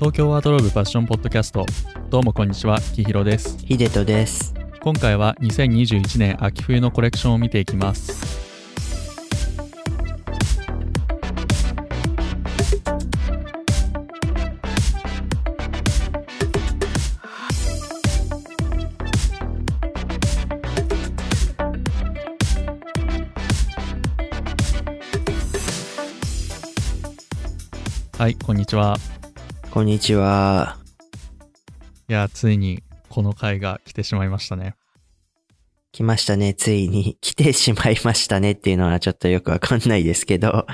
東京ワードローブファッションポッドキャスト。どうもこんにちはきひろです。ヒデトです。今回は2021年秋冬のコレクションを見ていきます。はいこんにちはこんにちは。いやついにこの回が来てしまいましたね来ましたね、ついに。来てしまいましたねっていうのはちょっとよくわかんないですけど。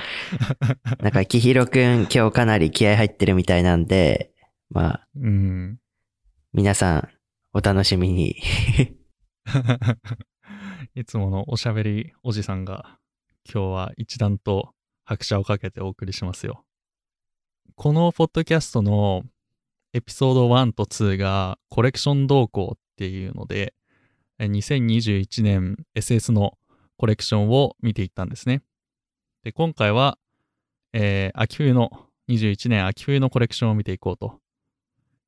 なんか、きひろくん今日かなり気合入ってるみたいなんで、まあ、うん皆さん、お楽しみに。いつものおしゃべりおじさんが今日は一段と拍車をかけてお送りしますよ。このポッドキャストのエピソード1と2がコレクション動向っていうので2021年 SS のコレクションを見ていったんですね。で、今回は、えー秋冬の21年秋冬のコレクションを見ていこうと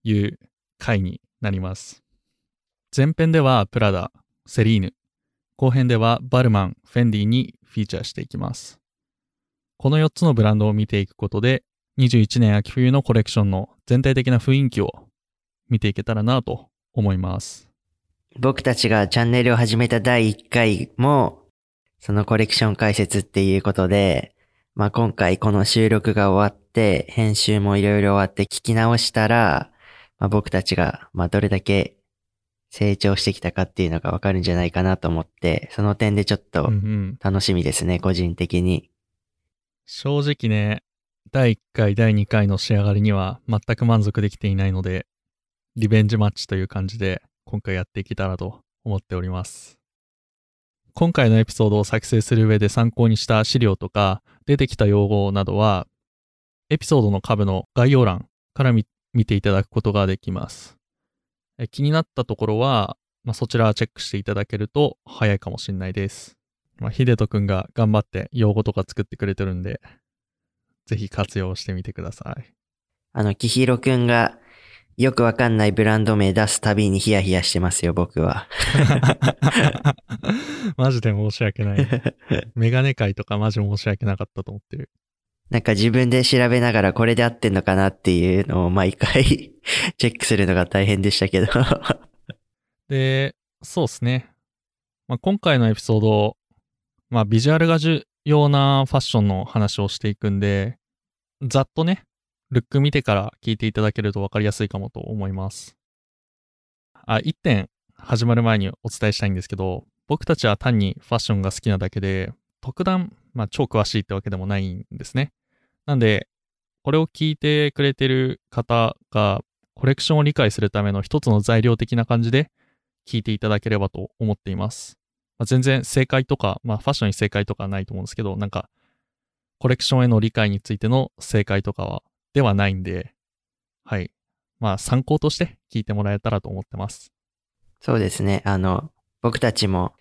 いう回になります。前編ではプラダ、セリーヌ、後編ではバルマン、フェンディにフィーチャーしていきます。この4つのブランドを見ていくことで、21年秋冬のコレクションの全体的な雰囲気を見ていけたらなと思います。僕たちがチャンネルを始めた第1回も、そのコレクション解説っていうことで、まあ今回この収録が終わって、編集もいろいろ終わって聞き直したら、まあ僕たちが、まあどれだけ成長してきたかっていうのがわかるんじゃないかなと思って、その点でちょっとうんうん。楽しみですね、個人的に。正直ね、第1回、第2回の仕上がりには全く満足できていないので、リベンジマッチという感じで今回やっていけたらと思っております。今回のエピソードを作成する上で参考にした資料とか出てきた用語などは、エピソードの下部の概要欄から見ていただくことができます。え気になったところは、まあ、そちらはチェックしていただけると早いかもしれないです。まあ、ヒデトくんが頑張って用語とか作ってくれてるんで、ぜひ活用してみてください。あの、きひろくんがよくわかんないブランド名出すたびにヒヤヒヤしてますよ、僕は。マジで申し訳ない。メガネ界とかマジ申し訳なかったと思ってる。なんか自分で調べながらこれで合ってんのかなっていうのを毎回 チェックするのが大変でしたけど。で、そうですね。まあ、今回のエピソード、まあ、ビジュアルが重要なファッションの話をしていくんで、ざっとね、ルック見てから聞いていただけると分かりやすいかもと思います。あ、一点始まる前にお伝えしたいんですけど、僕たちは単にファッションが好きなだけで、特段、まあ、超詳しいってわけでもないんですね。なんで、これを聞いてくれてる方が、コレクションを理解するための一つの材料的な感じで聞いていただければと思っています。まあ、全然正解とか、まあファッションに正解とかないと思うんですけど、なんか、コレクションへの理解についての正解とかは、ではないんで、はい。まあ参考として聞いてもらえたらと思ってます。そうですね。あの、僕たちも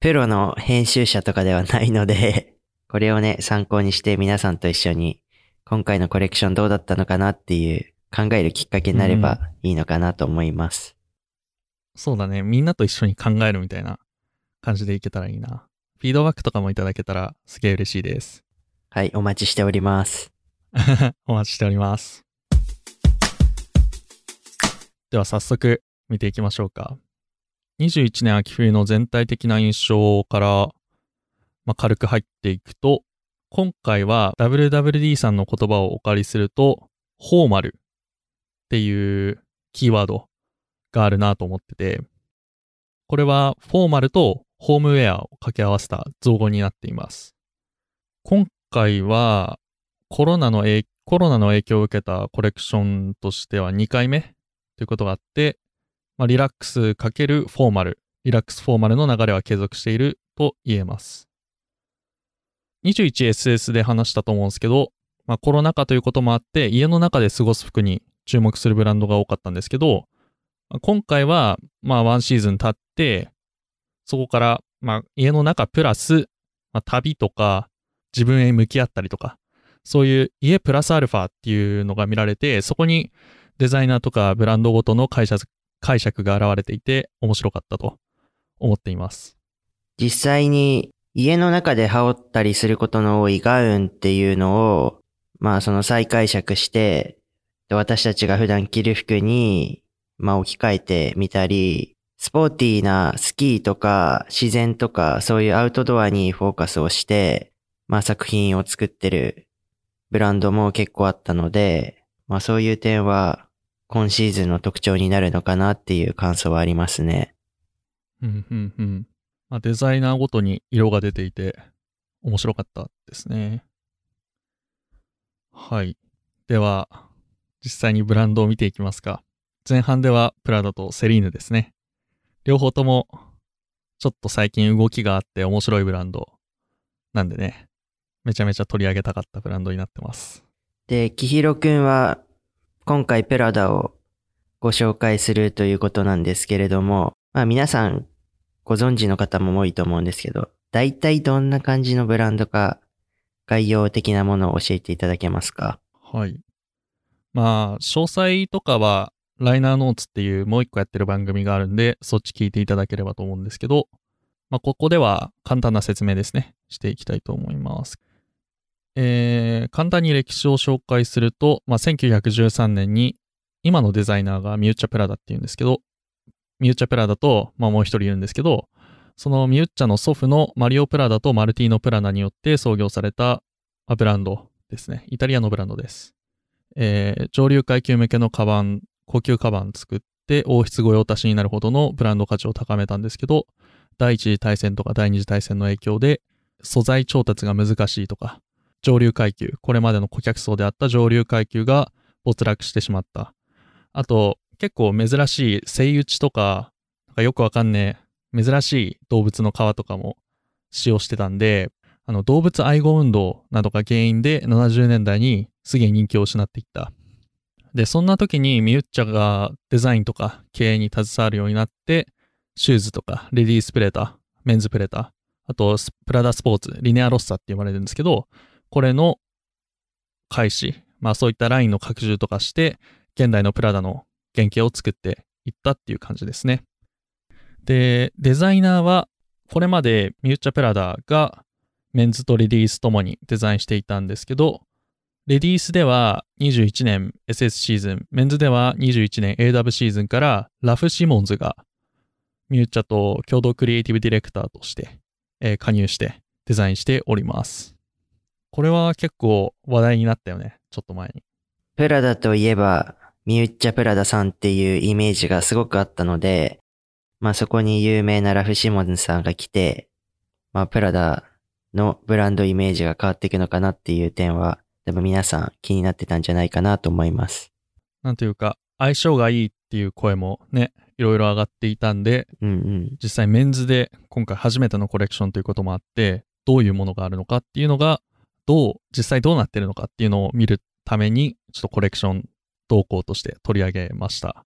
プロの編集者とかではないので、これをね、参考にして皆さんと一緒に今回のコレクションどうだったのかなっていう考えるきっかけになればいいのかなと思います。そうだね。みんなと一緒に考えるみたいな感じでいけたらいいな。フィードバックとかもいただけたらすげえ嬉しいです。はい、お待ちしております。お待ちしております。では早速見ていきましょうか。21年秋冬の全体的な印象から、まあ、軽く入っていくと、今回は WWD さんの言葉をお借りすると、フォーマルっていうキーワードがあるなと思ってて、これはフォーマルとホームウェアを掛け合わせた造語になっています。今回はコロナの影コロナの影響を受けたコレクションとしては2回目ということがあって、まあ、リラックス×フォーマル、リラックスフォーマルの流れは継続していると言えます。21SS で話したと思うんですけど、まあ、コロナ禍ということもあって、家の中で過ごす服に注目するブランドが多かったんですけど、今回は、まあ、ワンシーズン経って、そこから、まあ、家の中プラス、まあ、旅とか、自分へ向き合ったりとか、そういう家プラスアルファっていうのが見られて、そこにデザイナーとかブランドごとの解釈解釈が現れていて面白かったと思っています。実際に家の中で羽織ったりすることの多いガウンっていうのを、まあその再解釈して、私たちが普段着る服に、まあ置き換えてみたり、スポーティーなスキーとか自然とかそういうアウトドアにフォーカスをして、まあ作品を作ってるブランドも結構あったので、まあそういう点は今シーズンの特徴になるのかなっていう感想はありますね。うんうんうん。まあ、デザイナーごとに色が出ていて面白かったですね。はい。では、実際にブランドを見ていきますか。前半ではプラダとセリーヌですね。両方ともちょっと最近動きがあって面白いブランドなんでね、めちゃめちゃ取り上げたかったブランドになってます。で、きひろくんは、今回プラダをご紹介するということなんですけれども、まあ皆さんご存知の方も多いと思うんですけど、大体どんな感じのブランドか、概要的なものを教えていただけますか？はい。まあ、詳細とかは、ライナーノーツっていうもう一個やってる番組があるんで、そっち聞いていただければと思うんですけど、まあ、ここでは簡単な説明ですね、していきたいと思います。えー、簡単に歴史を紹介すると、まあ、1913年に、今のデザイナーがミューチャ・プラダっていうんですけど、ミューチャ・プラダと、まあ、もう一人いるんですけど、そのミュッチャの祖父のマリオ・プラダとマルティーノ・プラダによって創業されたブランドですね。イタリアのブランドです。えー上流階級向けのカバン、高級カバン作って王室御用達になるほどのブランド価値を高めたんですけど、第一次大戦とか第二次大戦の影響で素材調達が難しいとか、上流階級、これまでの顧客層であった上流階級が没落してしまった。あと、結構珍しいセイウチとか、なんかよくわかんねえ、珍しい動物の皮とかも使用してたんで、あの動物愛護運動などが原因で70年代にすげえ人気を失っていった。で、そんな時にミュッチャがデザインとか経営に携わるようになって、シューズとかレディースプレーター、メンズプレーター、あとプラダスポーツ、リネアロッサって呼ばれるんですけど、これの開始、まあそういったラインの拡充とかして、現代のプラダの原型を作っていったっていう感じですね。で、デザイナーは、これまでミューチャプラダがメンズとレディースともにデザインしていたんですけど、レディースでは21年 SS シーズン、メンズでは21年 AW シーズンからラフ・シモンズがミューチャと共同クリエイティブディレクターとして、えー加入してデザインしております。これは結構話題になったよね、ちょっと前に。プラダといえば、ミュッチャプラダさんっていうイメージがすごくあったので、まあそこに有名なラフ・シモンズさんが来て、まあプラダのブランドイメージが変わっていくのかなっていう点は、多分皆さん気になってたんじゃないかなと思います。なんというか、相性がいいっていう声もね、いろいろ上がっていたんで、うんうん。実際メンズで今回初めてのコレクションということもあって、どういうものがあるのかっていうのが、どう、実際どうなってるのかっていうのを見るために、ちょっとコレクション動向として取り上げました。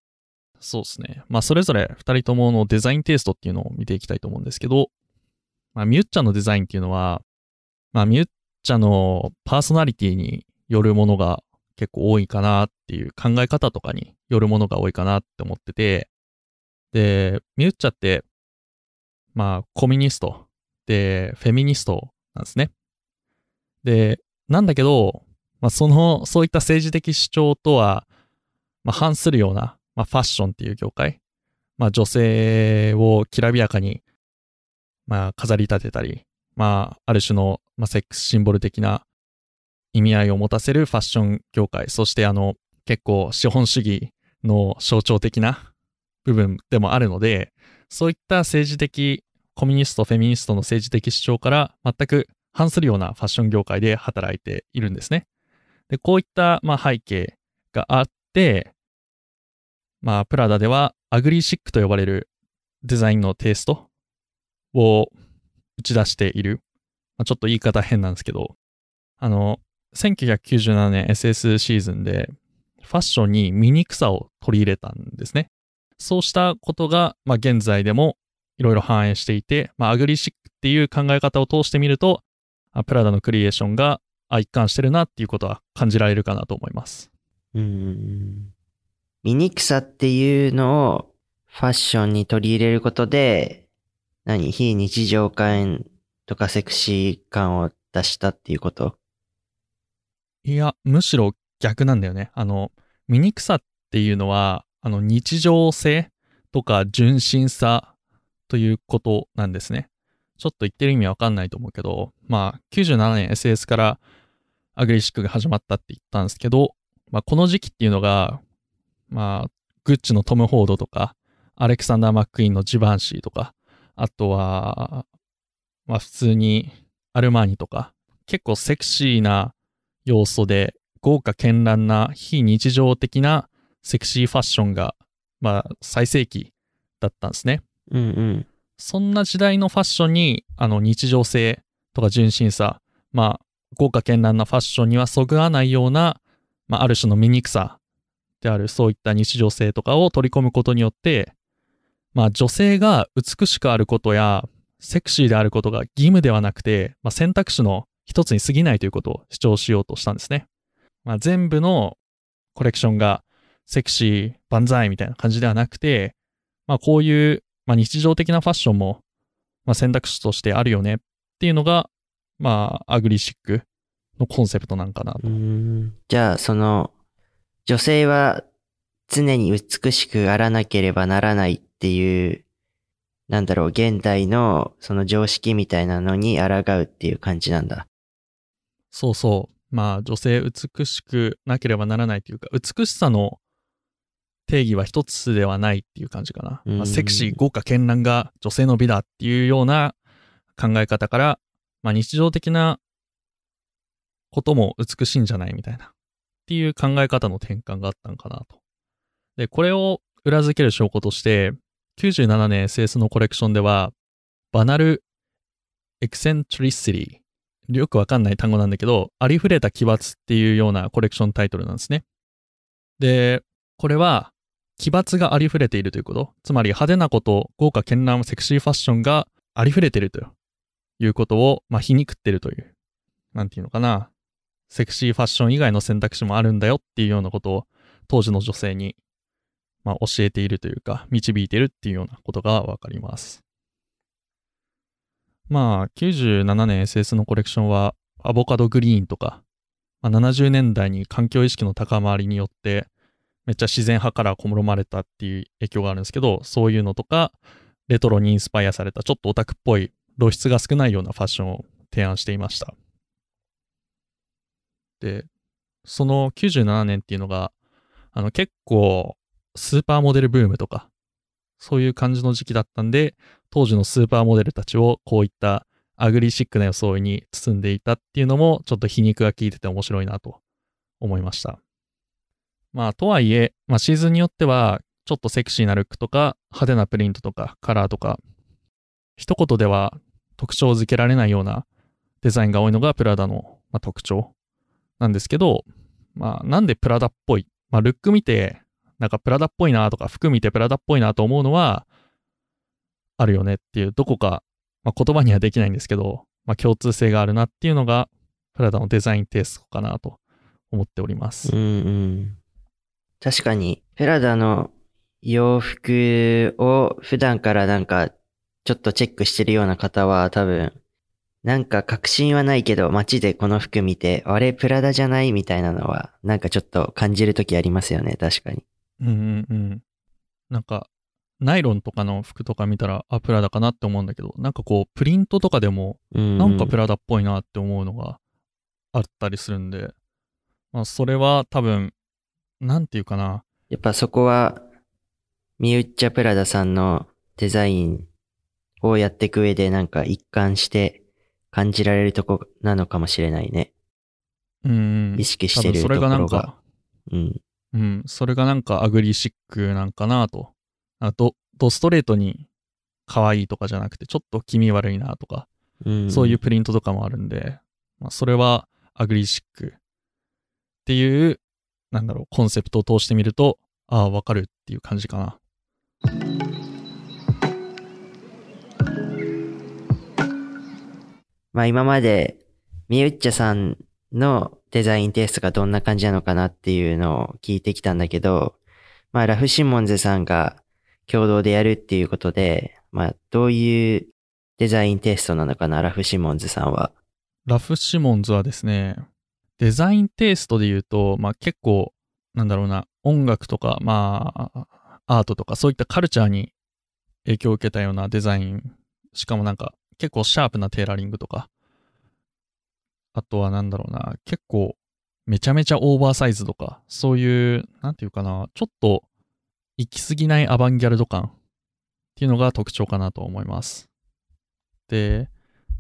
そうですね。まあ、それぞれ二人とものデザインテイストっていうのを見ていきたいと思うんですけど、まあ、ミュッチャのデザインっていうのは、まあ、ミュッチャのパーソナリティによるものが結構多いかなっていう考え方とかによるものが多いかなって思ってて、で、ミュッチャって、まあ、コミュニストで、フェミニストなんですね。で、なんだけど、まあ、その、そういった政治的主張とは、まあ、反するような、まあ、ファッションっていう業界、まあ、女性をきらびやかに、まあ、飾り立てたり、まあ、ある種の、まあ、セックスシンボル的な意味合いを持たせるファッション業界、そしてあの、結構資本主義の象徴的な部分でもあるので、そういった政治的、コミュニスト、フェミニストの政治的主張から全く反するようなファッション業界で働いているんですね。で、こういった、まあ、背景があって、まあ、プラダではアグリーシックと呼ばれるデザインのテイストを打ち出している。まあ、ちょっと言い方変なんですけど、あの、1997年 SS シーズンでファッションに醜さを取り入れたんですね。そうしたことが、まあ、現在でもいろいろ反映していて、まあ、アグリシックっていう考え方を通してみると、プラダのクリエーションがあ、一貫してるなっていうことは感じられるかなと思います。うん。醜さっていうのをファッションに取り入れることで、何？非日常感とかセクシー感を出したっていうこと？いや、むしろ逆なんだよね。あの、醜さっていうのは、あの、日常性とか純真さということなんですね。ちょっと言ってる意味わかんないと思うけど、まあ、97年 SS からアグリシックが始まったって言ったんですけど、まあ、この時期っていうのが、まあ、グッチのトム・ホードとか、アレクサンダー・マックイーンのジバンシーとか、あとは、まあ、普通にアルマーニとか、結構セクシーな要素で豪華絢爛な非日常的なセクシーファッションが、まあ、最盛期だったんですね。うんうん。そんな時代のファッションに、あの、日常性とか純真さ、まあ、豪華絢爛なファッションにはそぐわないような、まあ、ある種の醜さである、そういった日常性とかを取り込むことによって、まあ、女性が美しくあることや、セクシーであることが義務ではなくて、まあ、選択肢の一つに過ぎないということを主張しようとしたんですね。まあ、全部のコレクションがセクシー、万歳みたいな感じではなくて、まあ、こういう、まあ、日常的なファッションも、まあ、選択肢としてあるよねっていうのが、まあ、アグリシックのコンセプトなんかなと。うんじゃあ、その、女性は常に美しくあらなければならないっていう、なんだろう、現代のその常識みたいなのに抗うっていう感じなんだ。そうそう。まあ、女性美しくなければならないというか、美しさの定義は一つではないっていう感じかな。うんまあ、セクシー、豪華絢爛が女性の美だっていうような考え方から、まあ、日常的なことも美しいんじゃないみたいな。っていう考え方の転換があったんかなと。で、これを裏付ける証拠として、97年 SS のコレクションでは、バナルエクセントリシティよくわかんない単語なんだけど、ありふれた奇抜っていうようなコレクションタイトルなんですね。で、これは、奇抜がありふれているということ。つまり派手なこと、豪華絢爛セクシーファッションがありふれているということを、まあ、皮肉ってるという、なんていうのかな。セクシーファッション以外の選択肢もあるんだよっていうようなことを、当時の女性に、まあ、教えているというか、導いているっていうようなことがわかります。まあ、97年 SS のコレクションは、アボカドグリーンとか、まあ、70年代に環境意識の高まりによって、めっちゃ自然派から好まれたっていう影響があるんですけど、そういうのとか、レトロにインスパイアされたちょっとオタクっぽい露出が少ないようなファッションを提案していました。で、その97年っていうのが、あの結構スーパーモデルブームとか、そういう感じの時期だったんで、当時のスーパーモデルたちをこういったアグリシックな装いに包んでいたっていうのもちょっと皮肉が効いてて面白いなと思いました。まあとはいえ、まあシーズンによってはちょっとセクシーなルックとか派手なプリントとかカラーとか一言では特徴づけられないようなデザインが多いのがプラダの、まあ、特徴なんですけど、まあなんでプラダっぽいまあルック見てなんかプラダっぽいなとか服見てプラダっぽいなと思うのはあるよねっていうどこか、まあ、言葉にはできないんですけど、まあ、共通性があるなっていうのがプラダのデザインテイストかなと思っております。うんうん。確かに、プラダの洋服を普段からなんか、ちょっとチェックしてるような方は多分、なんか確信はないけど、街でこの服見て、あれプラダじゃないみたいなのは、なんかちょっと感じるときありますよね、確かに。うんうんうん。なんか、ナイロンとかの服とか見たら、あ、プラダかなって思うんだけど、なんかこう、プリントとかでも、うん、なんかプラダっぽいなって思うのがあったりするんで、まあ、それは多分、なんていうかな。やっぱそこは、ミウッチャプラダさんのデザインをやっていく上でなんか一貫して感じられるとこなのかもしれないね。うんうん。意識してる多分それがところが。なんか、うん。うん、それがなんかアグリシックなんかなと。あと、ドストレートに可愛いとかじゃなくて、ちょっと気味悪いなとか、うん、そういうプリントとかもあるんで、まあ、それはアグリシックっていう、なんだろう、コンセプトを通してみると、ああ、わかるっていう感じかな。まあ今まで、ミウッチャさんのデザインテイストがどんな感じなのかなっていうのを聞いてきたんだけど、まあラフシモンズさんが共同でやるっていうことで、まあどういうデザインテイストなのかな、ラフシモンズさんは。ラフシモンズはですね、デザインテイストで言うと、まあ結構、なんだろうな、音楽とか、まあ、アートとか、そういったカルチャーに影響を受けたようなデザイン、しかもなんか結構シャープなテーラリングとか、あとはなんだろうな、結構めちゃめちゃオーバーサイズとか、そういう、なんていうかな、ちょっと行き過ぎないアバンギャルド感っていうのが特徴かなと思います。で、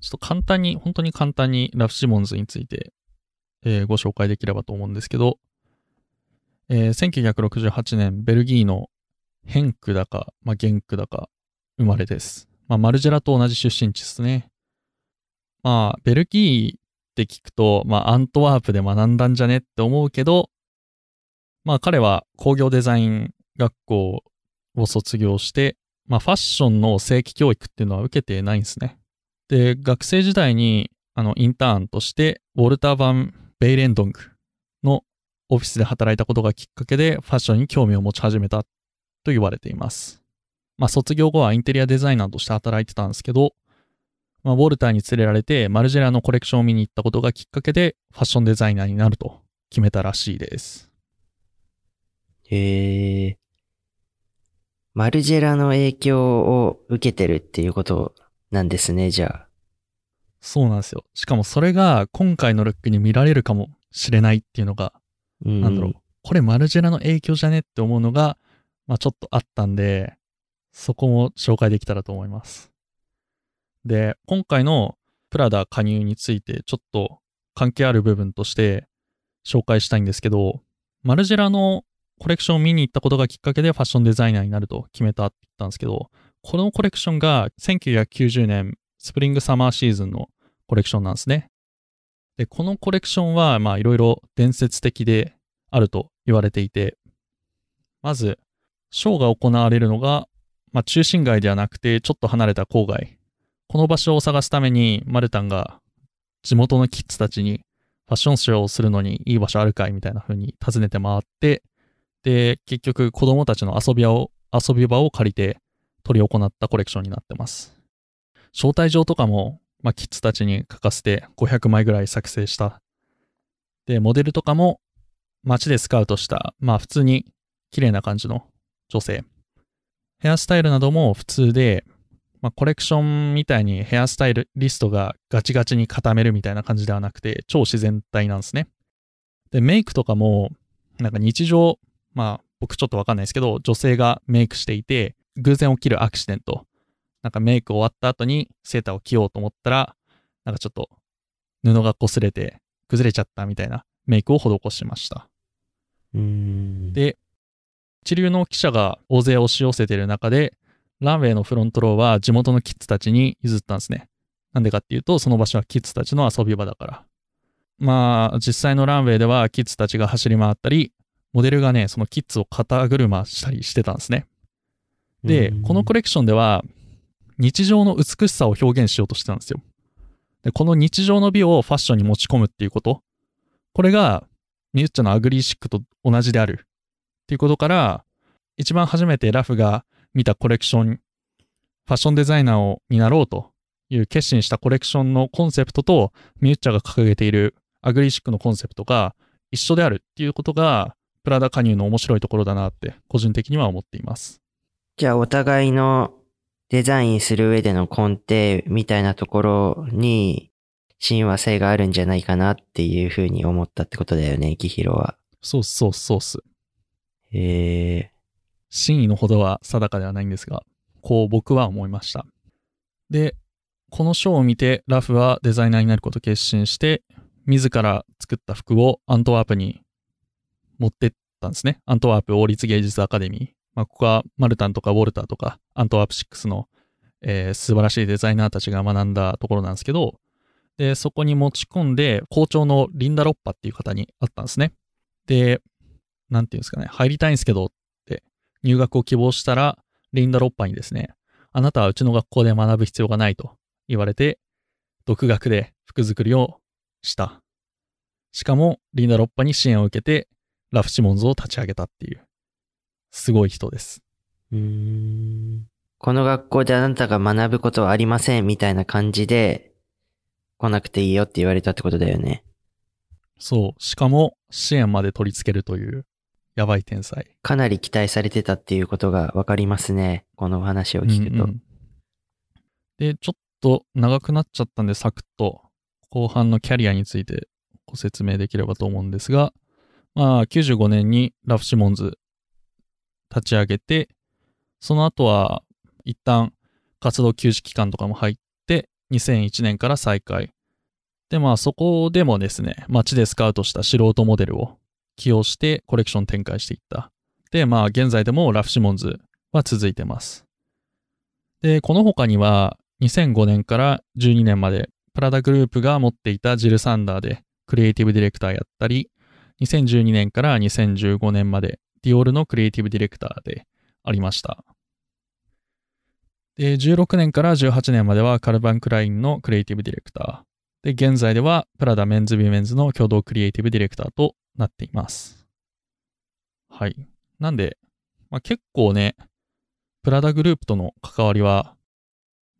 ちょっと簡単に、本当に簡単にラフ・シモンズについて、えー、ご紹介できればと思うんですけど、えー、1968年、ベルギーのヘンクだか、まあ、ゲンクだか、生まれです。まあ、マルジェラと同じ出身地ですね。まあ、ベルギーって聞くと、まあ、アントワープで学んだんじゃねって思うけど、まあ、彼は工業デザイン学校を卒業して、まあ、ファッションの正規教育っていうのは受けてないんですね。で、学生時代に、あの、インターンとして、ウォルター・バン・ベイレンドングのオフィスで働いたことがきっかけで、ファッションに興味を持ち始めたと言われています。まあ、卒業後はインテリアデザイナーとして働いてたんですけど、まあ、ウォルターに連れられてマルジェラのコレクションを見に行ったことがきっかけでファッションデザイナーになると決めたらしいです。へえ。マルジェラの影響を受けてるっていうことなんですね、じゃあ。そうなんですよ。しかもそれが今回のルックに見られるかもしれないっていうのが、うん、なんだろう。これマルジェラの影響じゃねって思うのが、まあちょっとあったんで、そこも紹介できたらと思います。で、今回のプラダ加入についてちょっと関係ある部分として紹介したいんですけど、マルジェラのコレクションを見に行ったことがきっかけでファッションデザイナーになると決めたって言ったんですけど、このコレクションが1990年スプリングサマーシーズンのコレクションなんですね。で、このコレクションはまあいろいろ伝説的であると言われていて、まず、ショーが行われるのが、まあ中心街ではなくてちょっと離れた郊外この場所を探すために、マルタンが地元のキッズたちにファッションショーをするのにいい場所あるかいみたいな風に尋ねて回って、で、結局子供たちの遊び場を、遊び場を借りて取り行ったコレクションになってます。招待状とかも、まあ、キッズたちに書かせて500枚ぐらい作成した。で、モデルとかも街でスカウトした、まあ普通に綺麗な感じの女性。ヘアスタイルなども普通で、まあ、コレクションみたいにヘアスタイルリストがガチガチに固めるみたいな感じではなくて、超自然体なんですね。で、メイクとかも、なんか日常、まあ、僕ちょっとわかんないですけど、女性がメイクしていて、偶然起きるアクシデント。なんかメイク終わった後にセーターを着ようと思ったら、なんかちょっと布が擦れて崩れちゃったみたいなメイクを施しました。で、一流の記者が大勢押し寄せている中で、ランウェイのフロントローは地元のキッズたちに譲ったんですね。なんでかっていうと、その場所はキッズたちの遊び場だから。まあ、実際のランウェイではキッズたちが走り回ったり、モデルがね、そのキッズを肩車したりしてたんですね。で、このコレクションでは、日常の美しさを表現しようとしてたんですよ。で、この日常の美をファッションに持ち込むっていうこと。これが、ミュッチャの ugly chic と同じである。っていうことから、一番初めてラフが見たコレクション、ファッションデザイナーをになろうという決心したコレクションのコンセプトと、ミュッチャが掲げている ugly chic のコンセプトが一緒であるっていうことが、プラダ加入の面白いところだなって個人的には思っています。じゃあお互いのデザインする上での根底みたいなところに親和性があるんじゃないかなっていうふうに思ったってことだよね、キヒロは。そうそうそうっす。へえ。真意のほどは定かではないんですが、こう僕は思いました。で、このショーを見てラフはデザイナーになることを決心して、自ら作った服をアントワープに持ってったんですね。アントワープ王立芸術アカデミー。まあ、ここはマルタンとかウォルターとかアントワープ6の、えー、素晴らしいデザイナーたちが学んだところなんですけど、で、そこに持ち込んで、校長のリンダ・ロッパっていう方に会ったんですね。で、なんていうんですかね、入りたいんですけどって、入学を希望したら、リンダ・ロッパにですね、あなたはうちの学校で学ぶ必要がないと言われて、独学で服作りをした。しかも、リンダ・ロッパに支援を受けて、ラフ・シモンズを立ち上げたっていう、すごい人です。うーん。この学校であなたが学ぶことはありませんみたいな感じで、来なくていいよって言われたってことだよね。そう。しかも、支援まで取り付けるという、やばい天才。かなり期待されてたっていうことがわかりますね。このお話を聞くと。うんうんで、ちょっと長くなっちゃったんで、サクッと後半のキャリアについてご説明できればと思うんですが、まあ、95年にラフ・シモンズ立ち上げて、その後は一旦活動休止期間とかも入って、2001年から再開。で、まあそこでもですね、街でスカウトした素人モデルを起用してコレクション展開していった。で、まあ現在でもラフ・シモンズは続いてます。で、この他には2005年から12年までプラダグループが持っていたジル・サンダーでクリエイティブディレクターやったり、2012年から2015年までディオールのクリエイティブディレクターでありました。で、16年から18年まではカルバン・クラインのクリエイティブディレクター。で、現在ではプラダ・メンズ・ウィメンズの共同クリエイティブディレクターとなっています。はい。なんで、まあ、結構ね、プラダグループとの関わりは、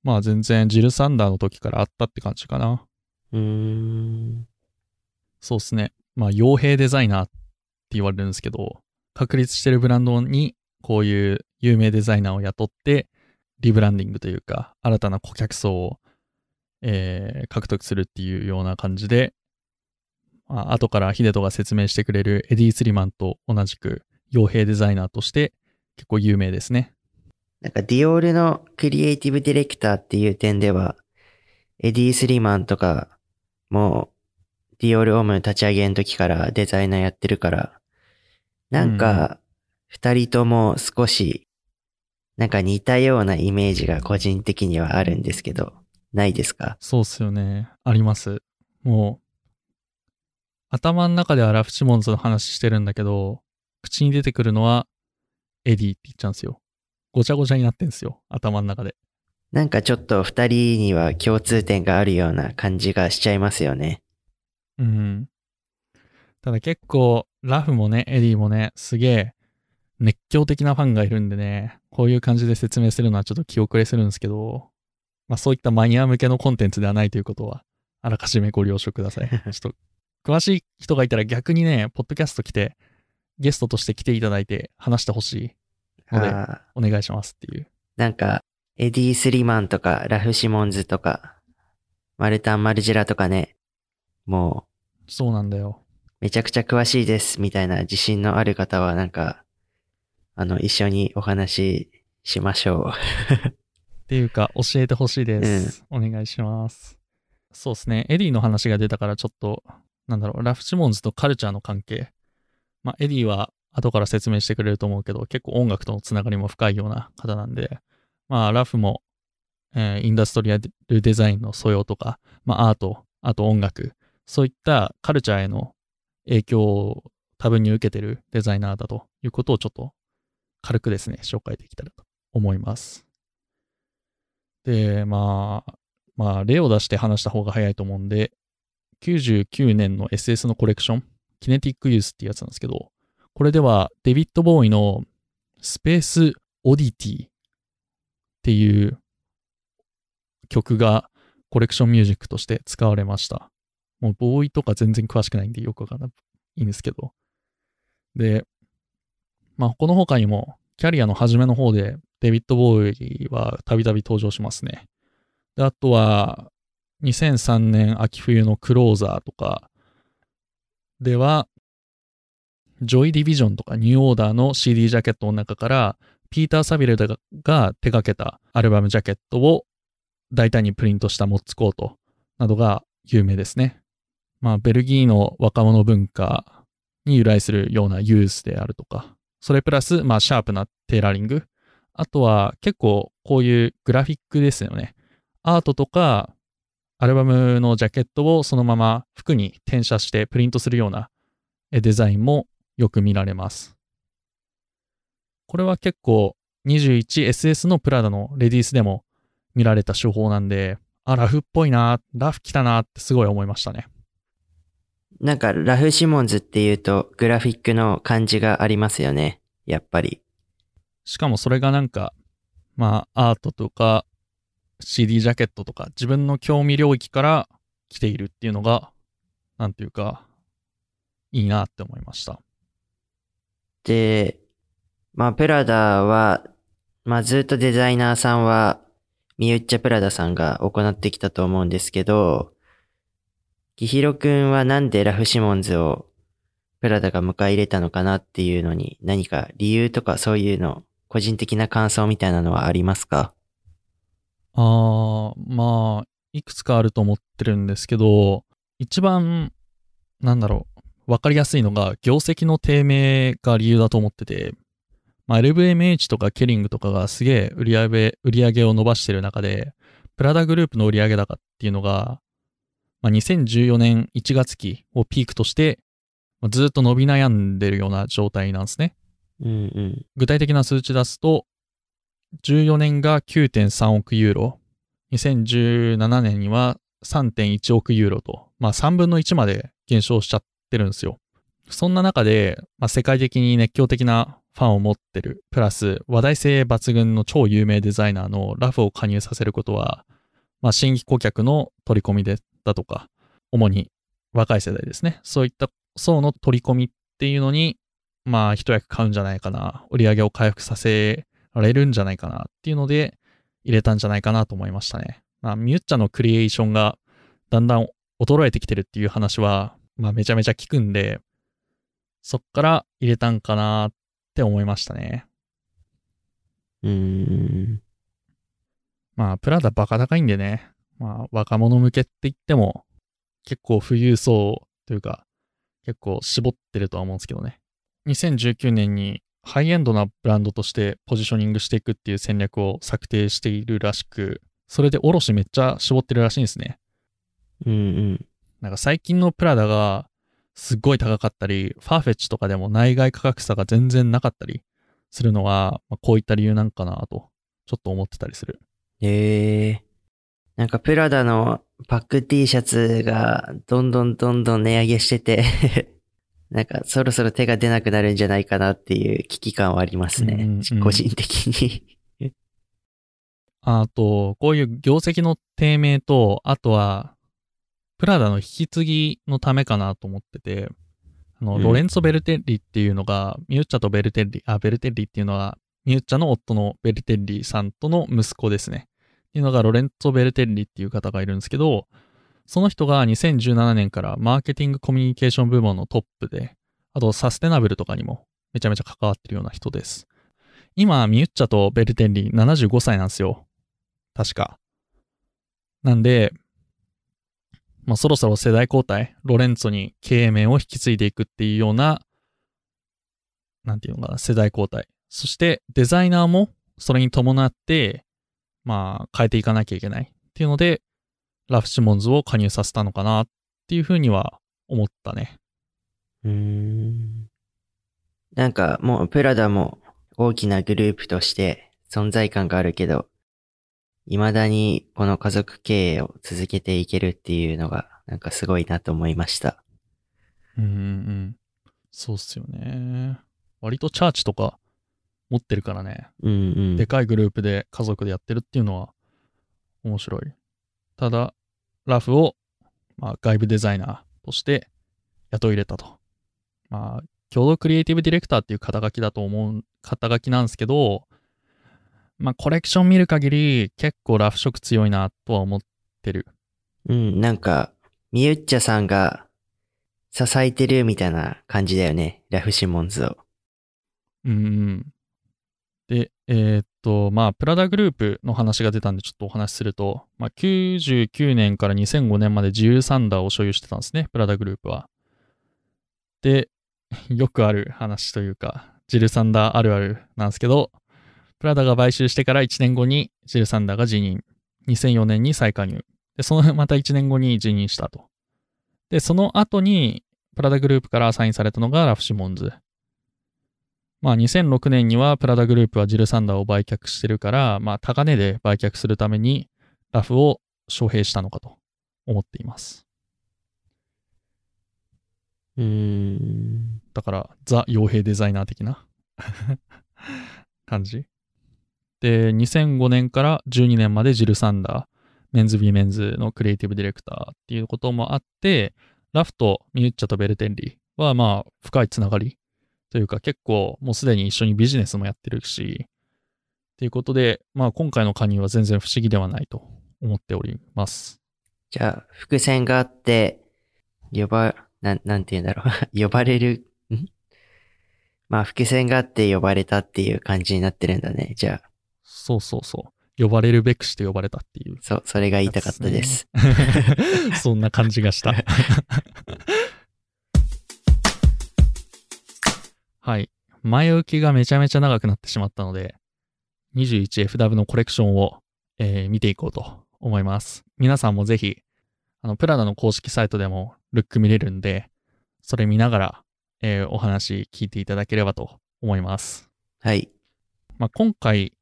まあ全然ジル・サンダーの時からあったって感じかな。うーん。そうっすね。まあ傭兵デザイナーって言われるんですけど、確立してるブランドにこういう有名デザイナーを雇って、リブランディングというか、新たな顧客層を、えー獲得するっていうような感じで、まあ後からヒデトが説明してくれるエディ・スリマンと同じく傭兵デザイナーとして結構有名ですね。なんかディオールのクリエイティブディレクターっていう点では、エディ・スリマンとかもディオールオーム立ち上げの時からデザイナーやってるから、なんか二人とも少しなんか似たようなイメージが個人的にはあるんですけど、ないですか？そうっすよね。あります。もう、頭の中ではラフ・シモンズの話してるんだけど、口に出てくるのはエディって言っちゃうんですよ。ごちゃごちゃになってんですよ。頭の中で。なんかちょっと二人には共通点があるような感じがしちゃいますよね。うん。ただ結構、ラフもね、エディもね、すげえ熱狂的なファンがいるんでね、こういう感じで説明するのはちょっと気遅れするんですけど、まあそういったマニア向けのコンテンツではないということは、あらかじめご了承ください。ちょっと、詳しい人がいたら逆にね、ポッドキャスト来て、ゲストとして来ていただいて話してほしいので、お願いしますっていう。なんか、エディ・スリマンとか、ラフ・シモンズとか、マルタン・マルジェラとかね、もそうなんだよ。う、めちゃくちゃ詳しいです、みたいな自信のある方は、なんか、あの、一緒にお話ししましょっていうか、教えてほしいです。お願いします。そうですね。エディの話が出たから、ちょっと、なんだろう、ラフ・シモンズとカルチャーの関係。まあ、エディは後から説明してくれると思うけど、結構音楽とのつながりも深いような方なんで、まあ、ラフも、えーインダストリアルデザインの素養とか、まあ、アート、あと音楽、そういったカルチャーへの影響を多分に受けてるデザイナーだということをちょっと軽くですね、紹介できたらと思います。で、まあ、まあ、例を出して話した方が早いと思うんで、99年の SS のコレクション、キネティックユースっていうやつなんですけど、これではデビッド・ボーイのスペース・オディティっていう曲がコレクションミュージックとして使われました。もうボーイとか全然詳しくないんでよくわからないんですけど。で、まあ、この他にも、キャリアの初めの方で、デビッド・ボーイはたびたび登場しますね。で、あとは、2003年秋冬のクローザーとかでは、ジョイ・ディビジョンとかニューオーダーの CD ジャケットの中から、ピーター・サビルが手掛けたアルバムジャケットを大胆にプリントしたモッツコートなどが有名ですね。まあ、ベルギーの若者文化に由来するようなユースであるとか、それプラス、まあ、シャープなテーラリング。あとは、結構、こういうグラフィックですよね。アートとか、アルバムのジャケットをそのまま服に転写してプリントするようなデザインもよく見られます。これは結構 21SS のプラダのレディースでも見られた手法なんで、あ、ラフっぽいな、ラフ来たなってすごい思いましたね。なんか、ラフ・シモンズっていうと、グラフィックの感じがありますよね。やっぱり。しかもそれがなんか、まあ、アートとか、CD ジャケットとか、自分の興味領域から来ているっていうのが、なんていうか、いいなって思いました。で、まあ、プラダは、まあ、ずっとデザイナーさんは、ミユッチャプラダさんが行ってきたと思うんですけど、キヒロくんはなんでラフ・シモンズをプラダが迎え入れたのかなっていうのに何か理由とかそういうの、個人的な感想みたいなのはありますか？あー、まあ、いくつかあると思ってるんですけど、一番、なんだろう、わかりやすいのが、業績の低迷が理由だと思ってて、まあ、LVMH とかケリングとかがすげえ売り上げ、売り上げを伸ばしてる中で、プラダグループの売上高っていうのが、まあ、2014年1月期をピークとして、まあずっと伸び悩んでるような状態なんですね。うんうん。具体的な数値出すと、14年が9.3億ユーロ、2017年には3.1億ユーロと、まあ3分の1まで減少しちゃってるんですよ。そんな中で、まあ、世界的に熱狂的なファンを持ってる、プラス話題性抜群の超有名デザイナーのラフを加入させることは、まあ新規顧客の取り込みでだとか、主に若い世代ですね。そういった層の取り込みっていうのに、まあ一役買うんじゃないかな、売り上げを回復させられるんじゃないかなっていうので入れたんじゃないかなと思いましたね。まあミュッチャのクリエーションがだんだん衰えてきてるっていう話は、まあめちゃめちゃ聞くんで、そっから入れたんかなって思いましたね。うーん。まあプラダバカ高いんでね、まあ若者向けって言っても結構富裕層というか結構絞ってるとは思うんですけどね。2019年にハイエンドなブランドとしてポジショニングしていくっていう戦略を策定しているらしく、それで卸めっちゃ絞ってるらしいんですね。うんうん。なんか最近のプラダがすっごい高かったり、ファーフェッチとかでも内外価格差が全然なかったりするのは、まあ、こういった理由なんかなと、ちょっと思ってたりする。へえ。なんかプラダのパック T シャツがどんどんどんどん値上げしてて なんかそろそろ手が出なくなるんじゃないかなっていう危機感はありますね。うんうんうん個人的に。あと、こういう業績の低迷と、あとは、プラダの引き継ぎのためかなと思ってて、あの、うんロレンツォ・ベルテッリっていうのが、ミュッチャとベルテッリ、あ、ベルテッリっていうのは、ミュッチャの夫のベルテッリさんとの息子ですね。っていうのが、ロレンツォ・ベルテッリっていう方がいるんですけど、その人が2017年からマーケティングコミュニケーション部門のトップで、あとサステナブルとかにもめちゃめちゃ関わってるような人です。今、ミュッチャとベルテッリ75歳なんですよ。確か。なんで、まあ、そろそろ世代交代、ロレンツォに経営面を引き継いでいくっていうような、なんていうのかな、世代交代。そして、デザイナーもそれに伴って、まあ、変えていかなきゃいけないっていうので、ラフシモンズを加入させたのかなっていうふうには思ったね。うーん。なんかもうプラダも大きなグループとして存在感があるけど、未だにこの家族経営を続けていけるっていうのがなんかすごいなと思いました。うんうんうん。そうっすよね。割とチャーチとか持ってるからね。うんうん。でかいグループで家族でやってるっていうのは面白い。ただ、ラフを、まあ、外部デザイナーとして雇い入れたと。まあ、共同クリエイティブディレクターっていう肩書きだと思う、肩書きなんですけど、まあ、コレクション見る限り結構ラフ色強いなとは思ってる。うん、なんか、ミユッチャさんが支えてるみたいな感じだよね。ラフシモンズを。うんうん。で、えーっと、まあ、プラダグループの話が出たんで、ちょっとお話しすると、まあ、99年から2005年までジルサンダーを所有してたんですね、プラダグループは。で、よくある話というか、ジルサンダーあるあるなんですけど、プラダが買収してから1年後にジルサンダーが辞任。2004年に再加入。で、そのまた1年後に辞任したと。で、その後に、プラダグループからアサインされたのがラフシモンズ。まあ2006年にはプラダグループはジルサンダーを売却してるから、まあ高値で売却するためにラフを招聘したのかと思っています。うーん。だから、ザ・傭兵デザイナー的な 感じ。で、2005年から12年までジル・サンダー、メンズ・ウィメンズのクリエイティブディレクターっていうこともあって、ラフとミュッチャとベルテッリはまあ深いつながりというか結構もうすでに一緒にビジネスもやってるし、っていうことで、まあ今回の加入は全然不思議ではないと思っております。じゃあ、伏線があって、呼ば、なん、なんて言うんだろう。呼ばれる、ん？まあ、伏線があって呼ばれたっていう感じになってるんだね。じゃあ、そうそうそう。呼ばれるべくして呼ばれたっていう。そう、それが言いたかったです。そんな感じがした。はい。前置きがめちゃめちゃ長くなってしまったので、21FW のコレクションを、えー見ていこうと思います。皆さんもぜひ、あの、プラダの公式サイトでもルック見れるんで、それ見ながら、えーお話聞いていただければと思います。はい。まあ、今回